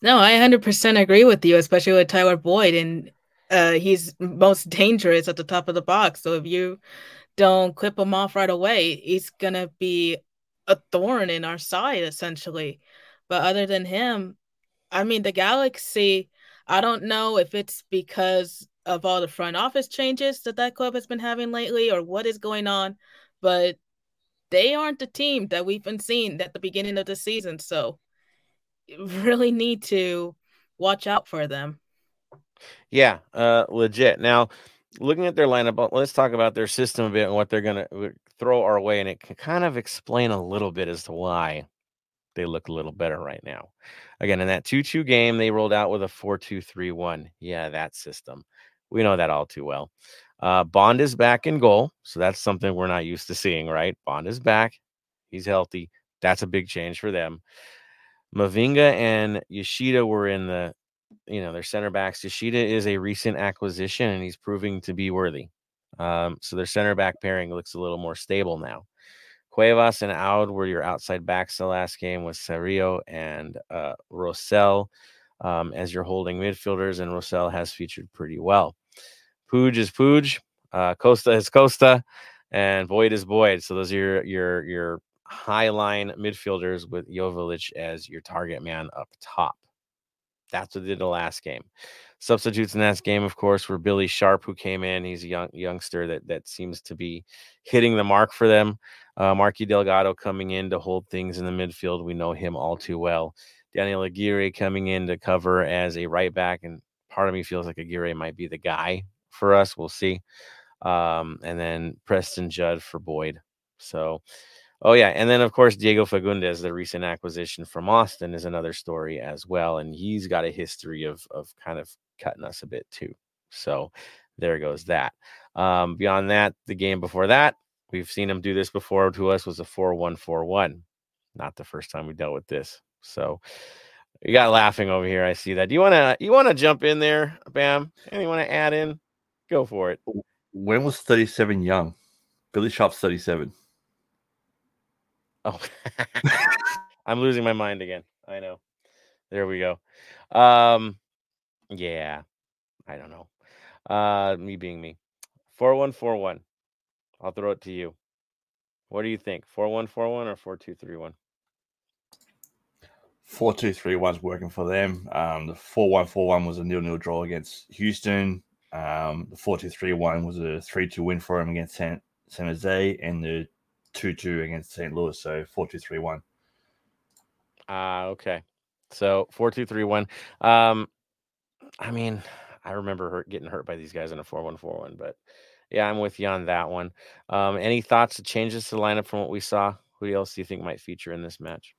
No, I 100% agree with you, especially with Tyler Boyd. And uh, he's most dangerous at the top of the box. So if you don't clip him off right away, he's going to be a thorn in our side, essentially. But other than him, I mean, the Galaxy, I don't know if it's because of all the front office changes that that club has been having lately or what is going on, but they aren't the team that we've been seeing at the beginning of the season. So really need to watch out for them. Yeah, uh, legit. Now, looking at their lineup, let's talk about their system a bit and what they're going to uh, throw our way, and it can kind of explain a little bit as to why they look a little better right now. Again, in that 2 2 game, they rolled out with a 4 2 3 1. Yeah, that system. We know that all too well. Uh, Bond is back in goal. So that's something we're not used to seeing, right? Bond is back. He's healthy. That's a big change for them. Mavinga and Yoshida were in the, you know, their center backs. Yoshida is a recent acquisition and he's proving to be worthy. Um, so their center back pairing looks a little more stable now. Cuevas and Aude were your outside backs the last game with Cerrillo and uh, Rosell um, as your holding midfielders, and Rosell has featured pretty well. Puig is Puig, uh, Costa is Costa, and Boyd is Boyd. So those are your your your high line midfielders with Joveljic as your target man up top. That's what they did the last game. Substitutes in that game, of course, were Billy Sharp, who came in. He's a young youngster that that seems to be hitting the mark for them. Uh, Marky Delgado coming in to hold things in the midfield. We know him all too well. Daniel Aguirre coming in to cover as a right back, and part of me feels like Aguirre might be the guy for us. We'll see. Um, and then Preston Judd for Boyd. So Oh yeah, and then of course Diego Fagundez, the recent acquisition from Austin, is another story as well, and he's got a history of of kind of cutting us a bit too. So there goes that. Um, beyond that, the game before that, we've seen him do this before to us was a four one four one. Not the first time we dealt with this. So you got laughing over here. I see that. Do you want to you want to jump in there, Bam? Anyone want to add in? Go for it. When was 37 young? Billy Sharp's 37. Oh, I'm losing my mind again. I know. There we go. Um, yeah, I don't know. Uh, me being me. Four one four one. I'll throw it to you. What do you think? Four one four one or four two three one? Four two three one's working for them. Um, the four one four one was a nil nil draw against Houston. Um, the four two three one was a three two win for him against San, San Jose, and the 2 2 against St. Louis. So 4 2 3 1. Ah, uh, okay. So 4 2 3 1. Um, I mean, I remember hurt, getting hurt by these guys in a 4 1 4 1, but yeah, I'm with you on that one. Um, any thoughts, to changes to the lineup from what we saw? Who else do you think might feature in this match?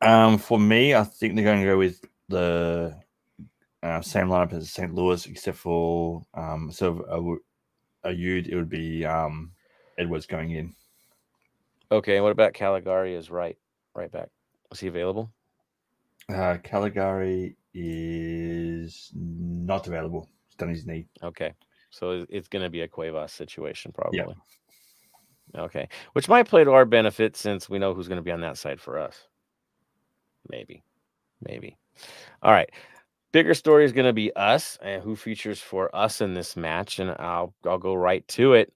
Um, for me, I think they're going to go with the uh, same lineup as St. Louis, except for um, sort of a, a Aude, it would be um, Edwards going in. Okay, and what about Calegari as right right back? Is he available? Uh, Calegari is not available. He's done his knee. Okay, so it's going to be a Cuevas situation probably. Yeah. Okay, which might play to our benefit since we know who's going to be on that side for us. Maybe, maybe. All right. Bigger story is going to be us and who features for us in this match, and I'll I'll go right to it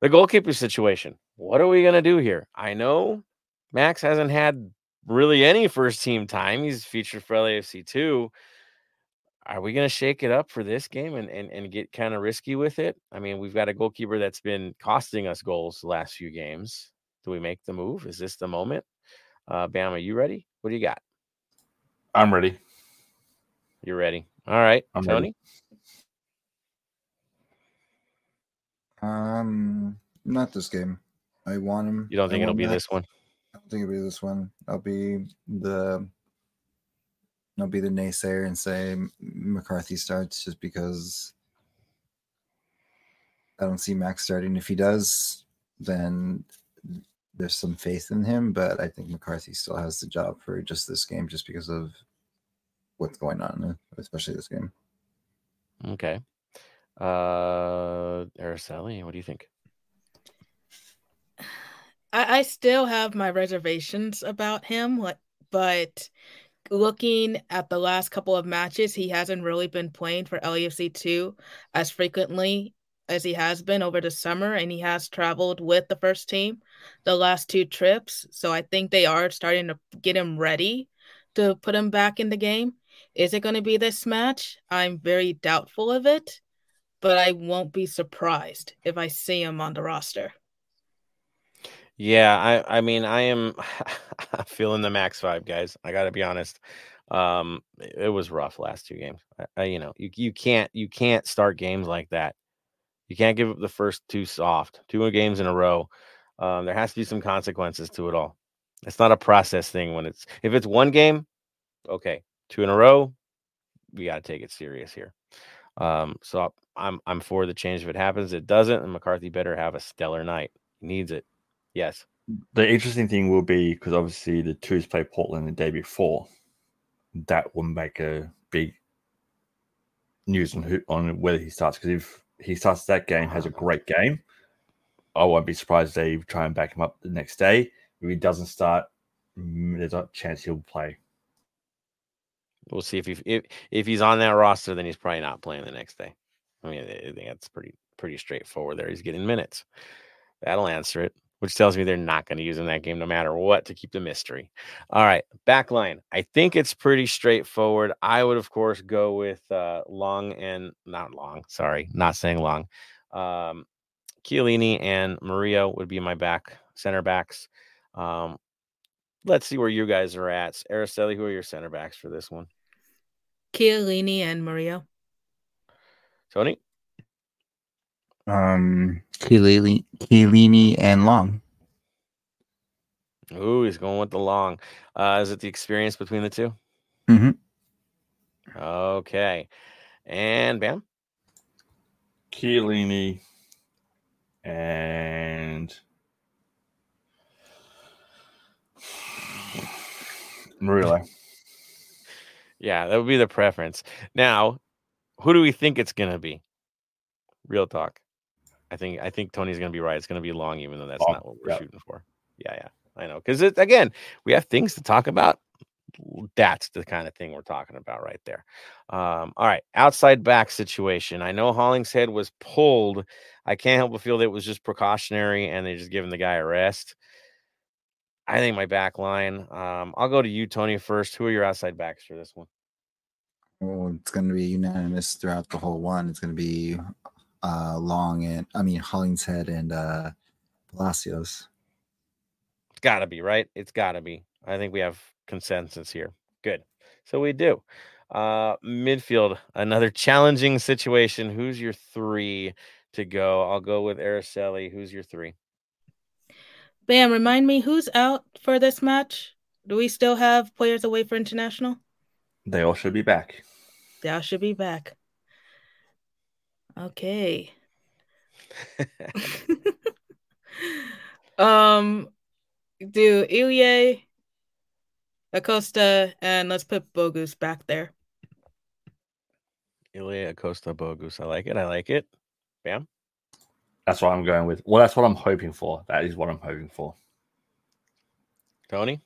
the goalkeeper situation. What are we going to do here? I know Max hasn't had really any first team time. He's featured for LAFC too. Are we going to shake it up for this game and, and, and get kind of risky with it? I mean, we've got a goalkeeper that's been costing us goals the last few games. Do we make the move? Is this the moment? Uh, Bam, are you ready? What do you got? I'm ready. You're ready. All right, I'm Tony. Ready. Um, not this game. I want him. You don't think it'll be that. this one? I don't think it'll be this one. I'll be the I'll be the naysayer and say McCarthy starts just because I don't see Max starting. If he does, then there's some faith in him, but I think McCarthy still has the job for just this game, just because of what's going on, especially this game. Okay. Uh, Araceli, what do you think? I, I still have my reservations about him, but looking at the last couple of matches, he hasn't really been playing for LAFC 2 as frequently as he has been over the summer, and he has traveled with the first team the last two trips. So I think they are starting to get him ready to put him back in the game. Is it going to be this match? I'm very doubtful of it, but I won't be surprised if I see him on the roster. Yeah, I I mean I am feeling the max five guys. I got to be honest. Um, it was rough last two games. I, I, you know, you you can't you can't start games like that. You can't give up the first two soft, two games in a row. Um, there has to be some consequences to it all. It's not a process thing when it's if it's one game, okay, two in a row, we got to take it serious here. Um, so I'm I'm for the change if it happens. It doesn't, and McCarthy better have a stellar night. He needs it. Yes. The interesting thing will be because obviously the twos play Portland the day before. That will make a big news on who on whether he starts. Because if he starts that game, has a great game, I won't be surprised if they try and back him up the next day. If he doesn't start, mm, there's a chance he'll play. We'll see if he if if he's on that roster, then he's probably not playing the next day. I mean, I think that's pretty pretty straightforward. There, he's getting minutes. That'll answer it which tells me they're not going to use in that game no matter what to keep the mystery. All right, back line. I think it's pretty straightforward. I would, of course, go with uh, Long and not Long. Sorry, not saying Long. Um, Chiellini and Murillo would be my back center backs. Um, let's see where you guys are at. Araceli, who are your center backs for this one? Chiellini and Murillo. Tony? Um, Chiellini, and Long. Ooh, he's going with the long. Uh, is it the experience between the 2 Mm-hmm. Okay. And Bam? Chiellini and Murillo. Yeah, that would be the preference. Now, who do we think it's going to be? Real talk. I think I think Tony's going to be right. It's going to be long, even though that's oh, not what we're yeah. shooting for. Yeah, yeah, I know. Because again, we have things to talk about. That's the kind of thing we're talking about right there. Um, all right, outside back situation. I know Hollingshead was pulled. I can't help but feel that it was just precautionary, and they just giving the guy a rest. I think my back line. Um, I'll go to you, Tony, first. Who are your outside backs for this one? Well, it's going to be unanimous throughout the whole one. It's going to be uh, Long and I mean Hollingshead and uh, Palacios. It's got to be right. It's got to be. I think we have consensus here. Good. So we do. Uh, midfield, another challenging situation. Who's your three to go? I'll go with Araceli. Who's your three? Bam, remind me who's out for this match? Do we still have players away for international? They all should be back. They all should be back. Okay. um, do Ilie, Acosta, and let's put Bogusz back there. Ilie, Acosta, Bogusz. I like it. I like it. Bam. That's what I'm going with. Well, that's what I'm hoping for. That is what I'm hoping for. Tony?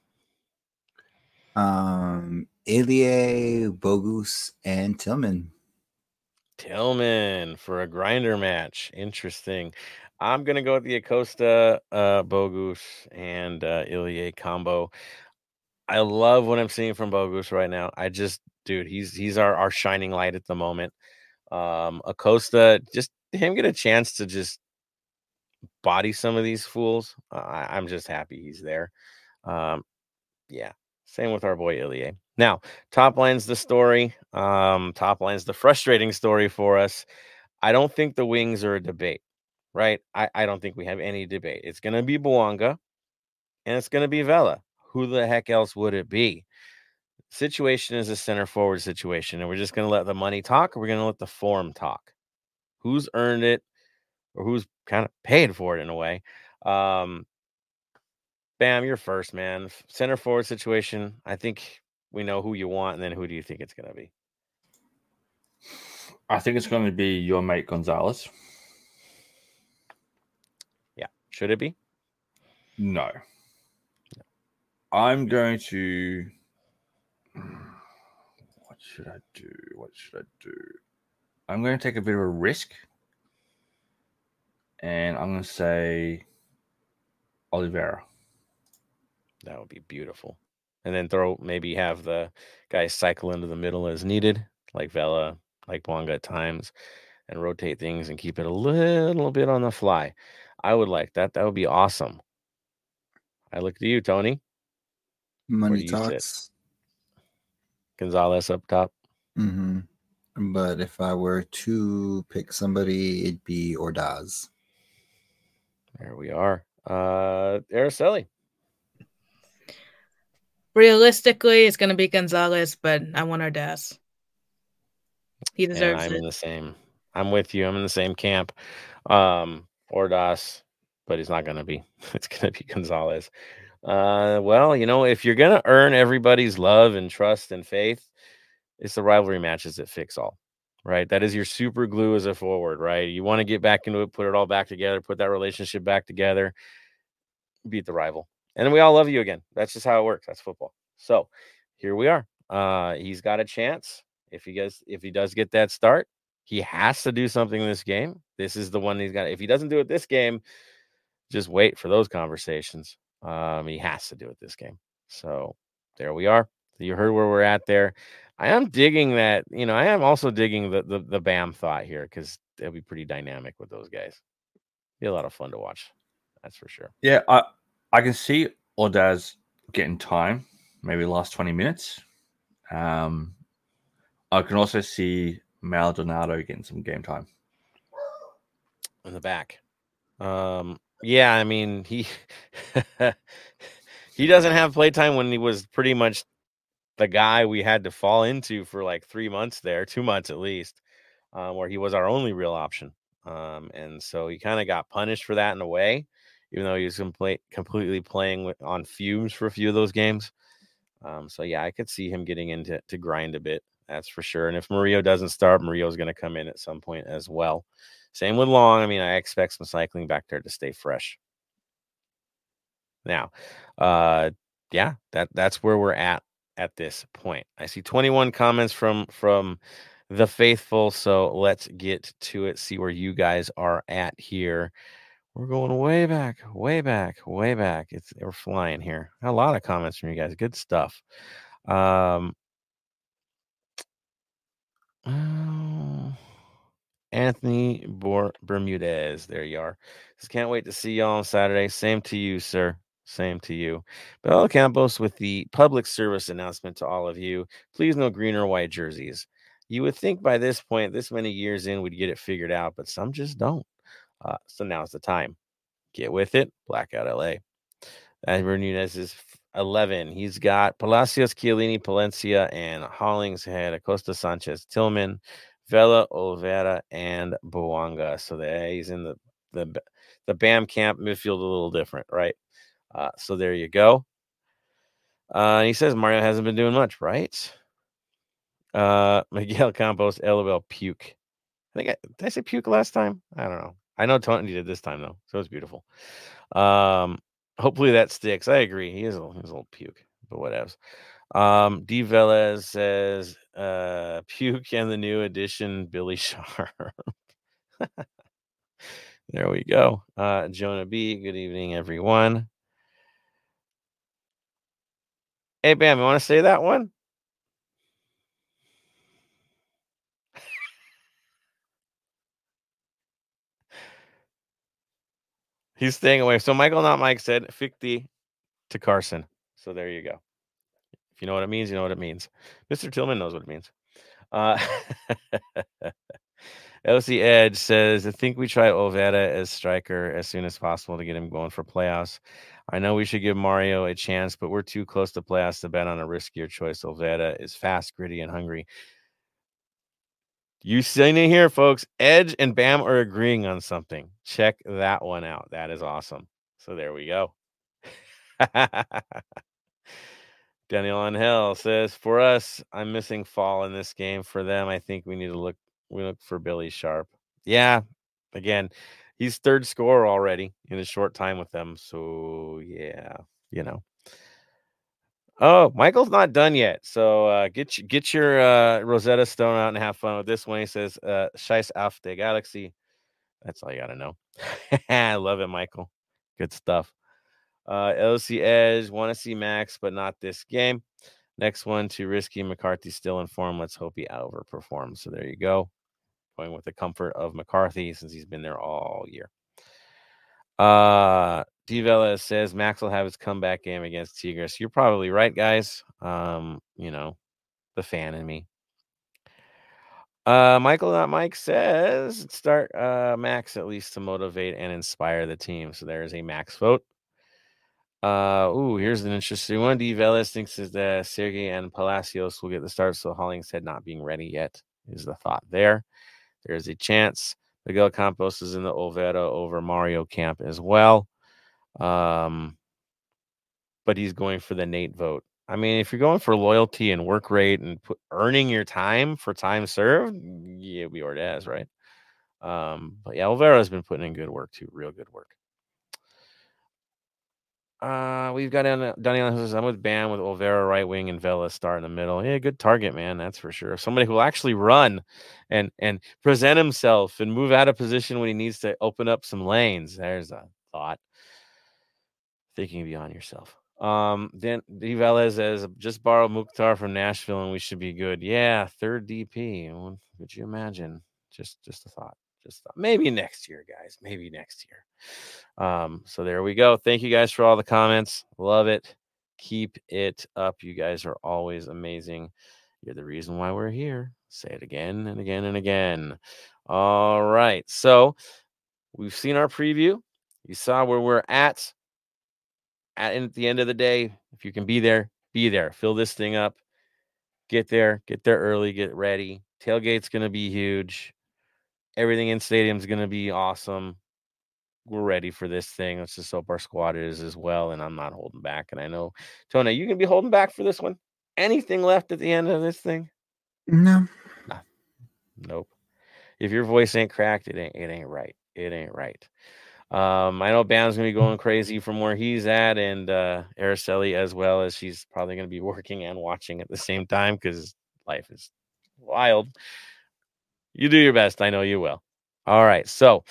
Um, Ilie, Bogusz, and Tillman. Tillman for a grinder match. Interesting. I'm gonna go with the Acosta, uh, Bogusz, and uh, Ilie combo. I love what I'm seeing from Bogusz right now. I just, dude, he's he's our our shining light at the moment. Um, Acosta, just him get a chance to just body some of these fools. I, I'm just happy he's there. Um, yeah, same with our boy Ilie. Now, top line's the story. Um, top line's the frustrating story for us. I don't think the wings are a debate, right? I, I don't think we have any debate. It's going to be Bouanga and it's going to be Vela. Who the heck else would it be? Situation is a center forward situation, and we're just going to let the money talk, we're going to let the form talk. Who's earned it, or who's kind of paid for it in a way? Um, Bam, you're first, man. Center forward situation. I think we know who you want, and then who do you think it's going to be? I think it's going to be your mate Gonzalez. Yeah. Should it be? No. I'm going to. What should I do? What should I do? I'm going to take a bit of a risk. And I'm going to say Olivera. That would be beautiful. And then throw maybe have the guys cycle into the middle as needed, like Vela, like Bouanga at times, and rotate things and keep it a little bit on the fly. I would like that. That would be awesome. I look to you, Tony. Money talks. Gonzalez up top. hmm But if I were to pick somebody, it'd be Ordaz. There we are. Uh Araceli. Realistically, it's going to be Gonzalez, but I want Ordaz. He And deserves I'm it. in the same. I'm with you. I'm in the same camp. Um, Ordaz, but he's not going to be. It's going to be Gonzalez. Uh, well, you know, if you're going to earn everybody's love and trust and faith, it's the rivalry matches that fix all, right? That is your super glue as a forward, right? You want to get back into it, put it all back together, put that relationship back together, beat the rival, and we all love you again. That's just how it works. That's football. So here we are. Uh, he's got a chance if he gets if he does get that start. He has to do something in this game. This is the one he's got. If he doesn't do it this game, just wait for those conversations. Um, he has to do it this game. So there we are. You heard where we're at there. I am digging that. You know, I am also digging the the, the Bam thought here because it'll be pretty dynamic with those guys. Be a lot of fun to watch. That's for sure. Yeah, I I can see Ordaz getting time, maybe last 20 minutes. Um, I can also see Maldonado getting some game time. in the back. Um, yeah, I mean he he doesn't have playtime when he was pretty much the guy we had to fall into for like three months there, two months at least, um, where he was our only real option. Um, and so he kind of got punished for that in a way, even though he was complete, completely playing on fumes for a few of those games. Um, so yeah, I could see him getting into to grind a bit. That's for sure. And if Murillo doesn't start, Murillo's going to come in at some point as well. Same with Long. I mean, I expect some cycling back there to stay fresh. Now, uh, yeah, that that's where we're at at this point. I see 21 comments from from the faithful, so let's get to it. See where you guys are at here. We're going way back, way back, way back. It's we're flying here. A lot of comments from you guys. Good stuff. Um, oh, Anthony Bor- Bermudez. There you are. Just can't wait to see y'all on Saturday. Same to you, sir. Same to you. Bel Campos with the public service announcement to all of you. Please no green or white jerseys. You would think by this point, this many years in, we'd get it figured out, but some just don't. Uh, so now's the time. Get with it. Blackout LA. Edward Nunez is 11. He's got Palacios, Chiellini, Palencia, and Hollingshead, Acosta Sanchez, Tillman, Vela, Olivera, and Bouanga. So the, he's in the, the the BAM camp midfield a little different, right? Uh, so there you go. Uh, he says Mario hasn't been doing much, right? Uh, Miguel Campos, LOL, puke. I think I did I say puke last time? I don't know. I know Tony did this time though, so it's beautiful. Um, hopefully that sticks. I agree. He is a, he's a little puke, but whatevs. Um, D Velez says uh puke and the new edition Billy Sharp. there we go. Uh Jonah B, good evening, everyone. Hey Bam, you want to say that one? He's staying away. So Michael, not Mike, said 50 to Carson. So there you go. If you know what it means, you know what it means. Mr. Tillman knows what it means. Uh, LC Edge says, I think we try Olivera as striker as soon as possible to get him going for playoffs. I know we should give Mario a chance, but we're too close to playoffs to bet on a riskier choice. Olivera is fast, gritty, and hungry. You seen it here, folks. Edge and Bam are agreeing on something. Check that one out. That is awesome. So there we go. Daniel on Hill says, "For us, I'm missing fall in this game. For them, I think we need to look. We look for Billy Sharp. Yeah, again, he's third scorer already in a short time with them. So yeah, you know. Oh, Michael's not done yet. So uh, get get your uh, Rosetta Stone out and have fun with this one. He says, uh, "Scheiß auf the Galaxy." That's all you got to know. I love it, Michael. Good stuff. Uh, LC Edge, want to see Max, but not this game. Next one to Risky McCarthy still in form. Let's hope he overperforms. So there you go. Going with the comfort of McCarthy since he's been there all year. Uh Vela says Max will have his comeback game against Tigres. You're probably right, guys. Um, you know, the fan in me. Uh, Michael, Mike says start uh Max at least to motivate and inspire the team. So there's a Max vote. Uh, ooh, here's an interesting one. D. Velas thinks is that Sergi and Palacios will get the start, so Hollingshead not being ready yet is the thought there. There's a chance Miguel Campos is in the Overo over Mario Camp as well. Um, but he's going for the Nate vote. I mean, if you're going for loyalty and work rate and earning your time for time served, yeah, we already has, right? Um, but yeah, Olivera has been putting in good work too, real good work. Uh, we've got Daniel I'm with Bam with Olivera right wing and Vela star in the middle. Yeah, good target, man. That's for sure. Somebody who will actually run and and present himself and move out of position when he needs to open up some lanes. There's a thought. Thinking beyond yourself. Um, then D Velez says, just borrow Mukhtar from Nashville and we should be good. Yeah, third DP. Could you imagine? Just just a thought. Just thought. maybe next year, guys. Maybe next year. Um, so there we go. Thank you guys for all the comments. Love it. Keep it up. You guys are always amazing. You're the reason why we're here. Say it again and again and again. All right. So we've seen our preview. You saw where we're at. At, at the end of the day, if you can be there, be there. Fill this thing up. Get there. Get there early. Get ready. Tailgate's going to be huge. Everything in stadium's going to be awesome we're ready for this thing. Let's just hope our squad is as well. And I'm not holding back. And I know, Tony, you can be holding back for this one. Anything left at the end of this thing? No. Nah. Nope. If your voice ain't cracked, it ain't it ain't right. It ain't right. Um, I know Bam's gonna be going crazy from where he's at, and uh Araceli as well as she's probably gonna be working and watching at the same time because life is wild. You do your best. I know you will. All right. So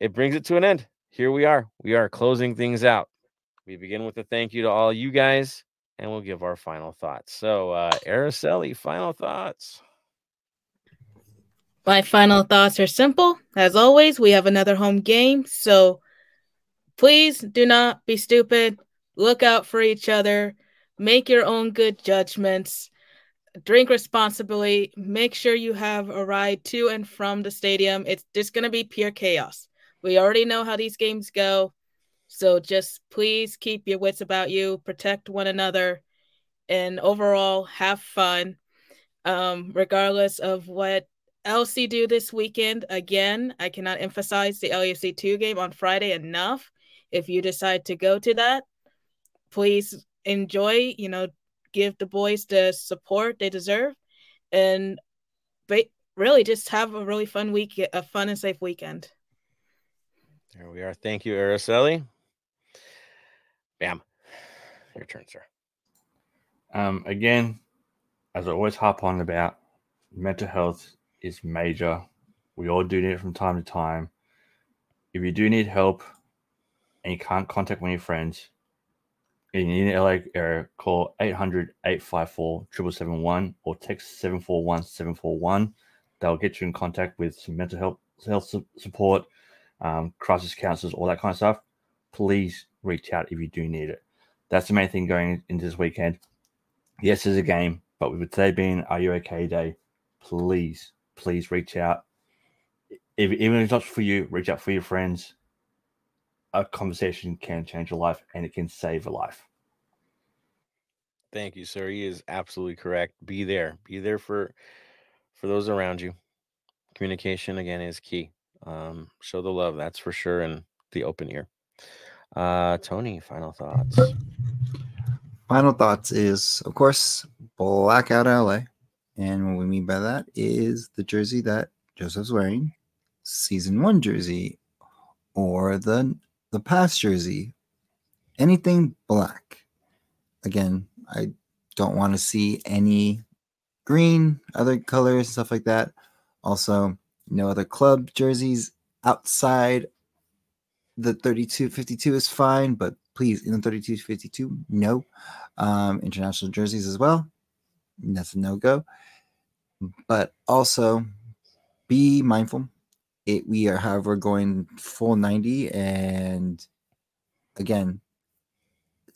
it brings it to an end. Here we are. We are closing things out. We begin with a thank you to all you guys, and we'll give our final thoughts. So, uh, Araceli, final thoughts. My final thoughts are simple. As always, we have another home game. So please do not be stupid. Look out for each other. Make your own good judgments. Drink responsibly. Make sure you have a ride to and from the stadium. It's just going to be pure chaos. We already know how these games go. So just please keep your wits about you, protect one another, and overall have fun. Um, regardless of what LC do this weekend, again, I cannot emphasize the LAFC 2 game on Friday enough. If you decide to go to that, please enjoy, you know, give the boys the support they deserve and really just have a really fun week, a fun and safe weekend. There we are. Thank you, Araceli. Bam. Your turn, sir. Um, again, as I always harp on about, mental health is major. We all do need it from time to time. If you do need help and you can't contact one of your friends, an LA area, call 800 854 7771 or text 741 741. They'll get you in contact with some mental health, health support um, crisis counselors, all that kind of stuff, please reach out if you do need it. That's the main thing going into this weekend. Yes, there's a game, but with today being Are You Okay Day, please, please reach out. If, even if it's not for you, reach out for your friends. A conversation can change a life and it can save a life. Thank you, sir. He is absolutely correct. Be there. Be there for for those around you. Communication again is key um, show the love that's for sure and the open ear Uh, Tony, final thoughts. Final thoughts is, of course, blackout LA. And what we mean by that is the jersey that Joseph's wearing, season one jersey, or the the past jersey. Anything black. Again, I don't want to see any green, other colors, stuff like that. Also, no other club jerseys outside the 32 52 is fine, but please in the 32 52, no. Um, international jerseys as well. That's a no go. But also be mindful. It we are however going full 90 and again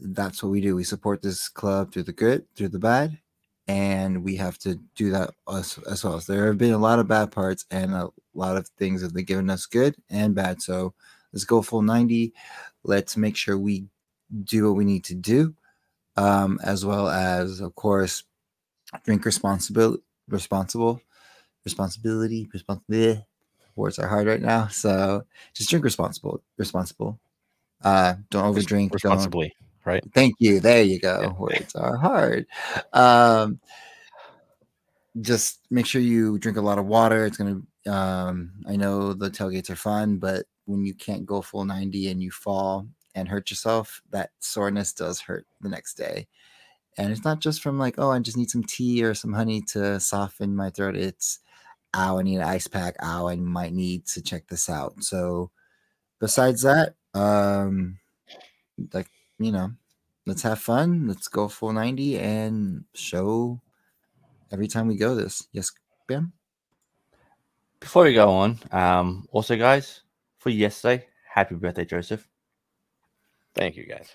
that's what we do. We support this club through the good, through the bad, and we have to do that as, as well. So there have been a lot of bad parts and a lot of things that they've given us good and bad. So let's go full 90. Let's make sure we do what we need to do, um, as well as, of course, drink responsibility, responsible, responsibility, responsibility. Words are hard right now, so just drink responsible, responsible. Uh, don't overdrink. Don't, Responsibly, right? Thank you. There you go. Yeah. Words are hard. Um, just make sure you drink a lot of water. It's gonna. Um, I know the tailgates are fun, but when you can't go full ninety and you fall and hurt yourself, that soreness does hurt the next day. And it's not just from like, oh, I just need some tea or some honey to soften my throat. It's, ow, I need an ice pack. Ow, I might need to check this out. So, besides that, um, like you know, let's have fun. Let's go full 90 and show every time we go this. Yes, Bam? Before we go on, um, also guys, for yesterday, happy birthday, Joseph. Thank you, guys.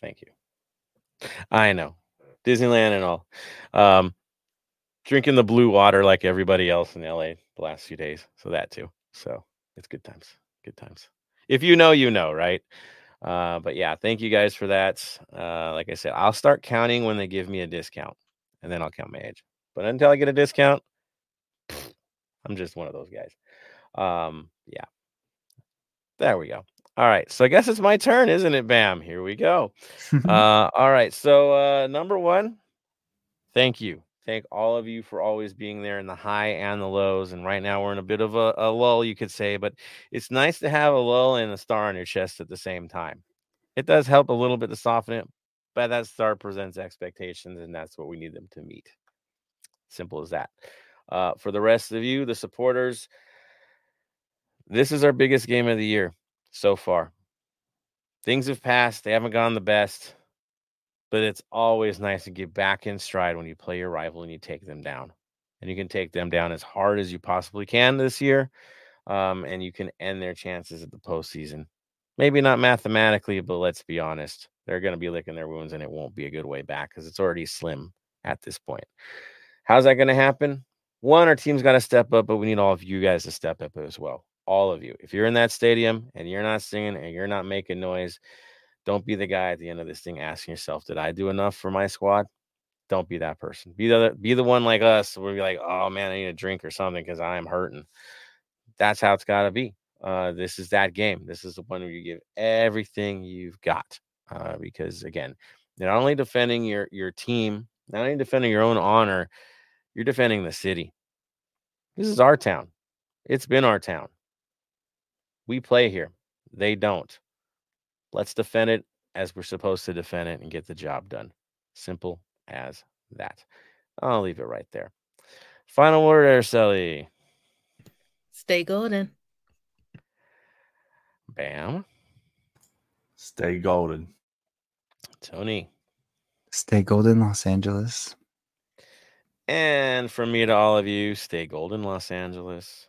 Thank you. I know Disneyland and all. Um, drinking the blue water like everybody else in LA the last few days. So that too. So it's good times. Good times. If you know, you know, right? Uh, but yeah, thank you guys for that. Uh, like I said, I'll start counting when they give me a discount, and then I'll count my age. But until I get a discount, I'm just one of those guys. Um, yeah. There we go. All right. So I guess it's my turn, isn't it? Bam. Here we go. uh, all right. So uh, number one, thank you. Thank all of you for always being there in the high and the lows. And right now we're in a bit of a, a lull, you could say, but it's nice to have a lull and a star on your chest at the same time. It does help a little bit to soften it, but that star presents expectations, and that's what we need them to meet. Simple as that. Uh, for the rest of you, the supporters, this is our biggest game of the year so far. Things have passed, they haven't gone the best, but it's always nice to get back in stride when you play your rival and you take them down. And you can take them down as hard as you possibly can this year. Um, and you can end their chances at the postseason. Maybe not mathematically, but let's be honest. They're going to be licking their wounds and it won't be a good way back because it's already slim at this point. How's that going to happen? One, our team's got to step up, but we need all of you guys to step up as well. All of you. If you're in that stadium and you're not singing and you're not making noise, don't be the guy at the end of this thing asking yourself, "Did I do enough for my squad?" Don't be that person. Be the other, be the one like us. We'll be like, "Oh man, I need a drink or something because I am hurting." That's how it's got to be. Uh, this is that game. This is the one where you give everything you've got. Uh, because again, you're not only defending your your team, not only defending your own honor, you're defending the city. This is our town. It's been our town. We play here. They don't. Let's defend it as we're supposed to defend it and get the job done. Simple as that. I'll leave it right there. Final word, Araceli. Stay golden. Bam. Stay golden. Tony. Stay golden, Los Angeles. And from me to all of you, stay golden, Los Angeles.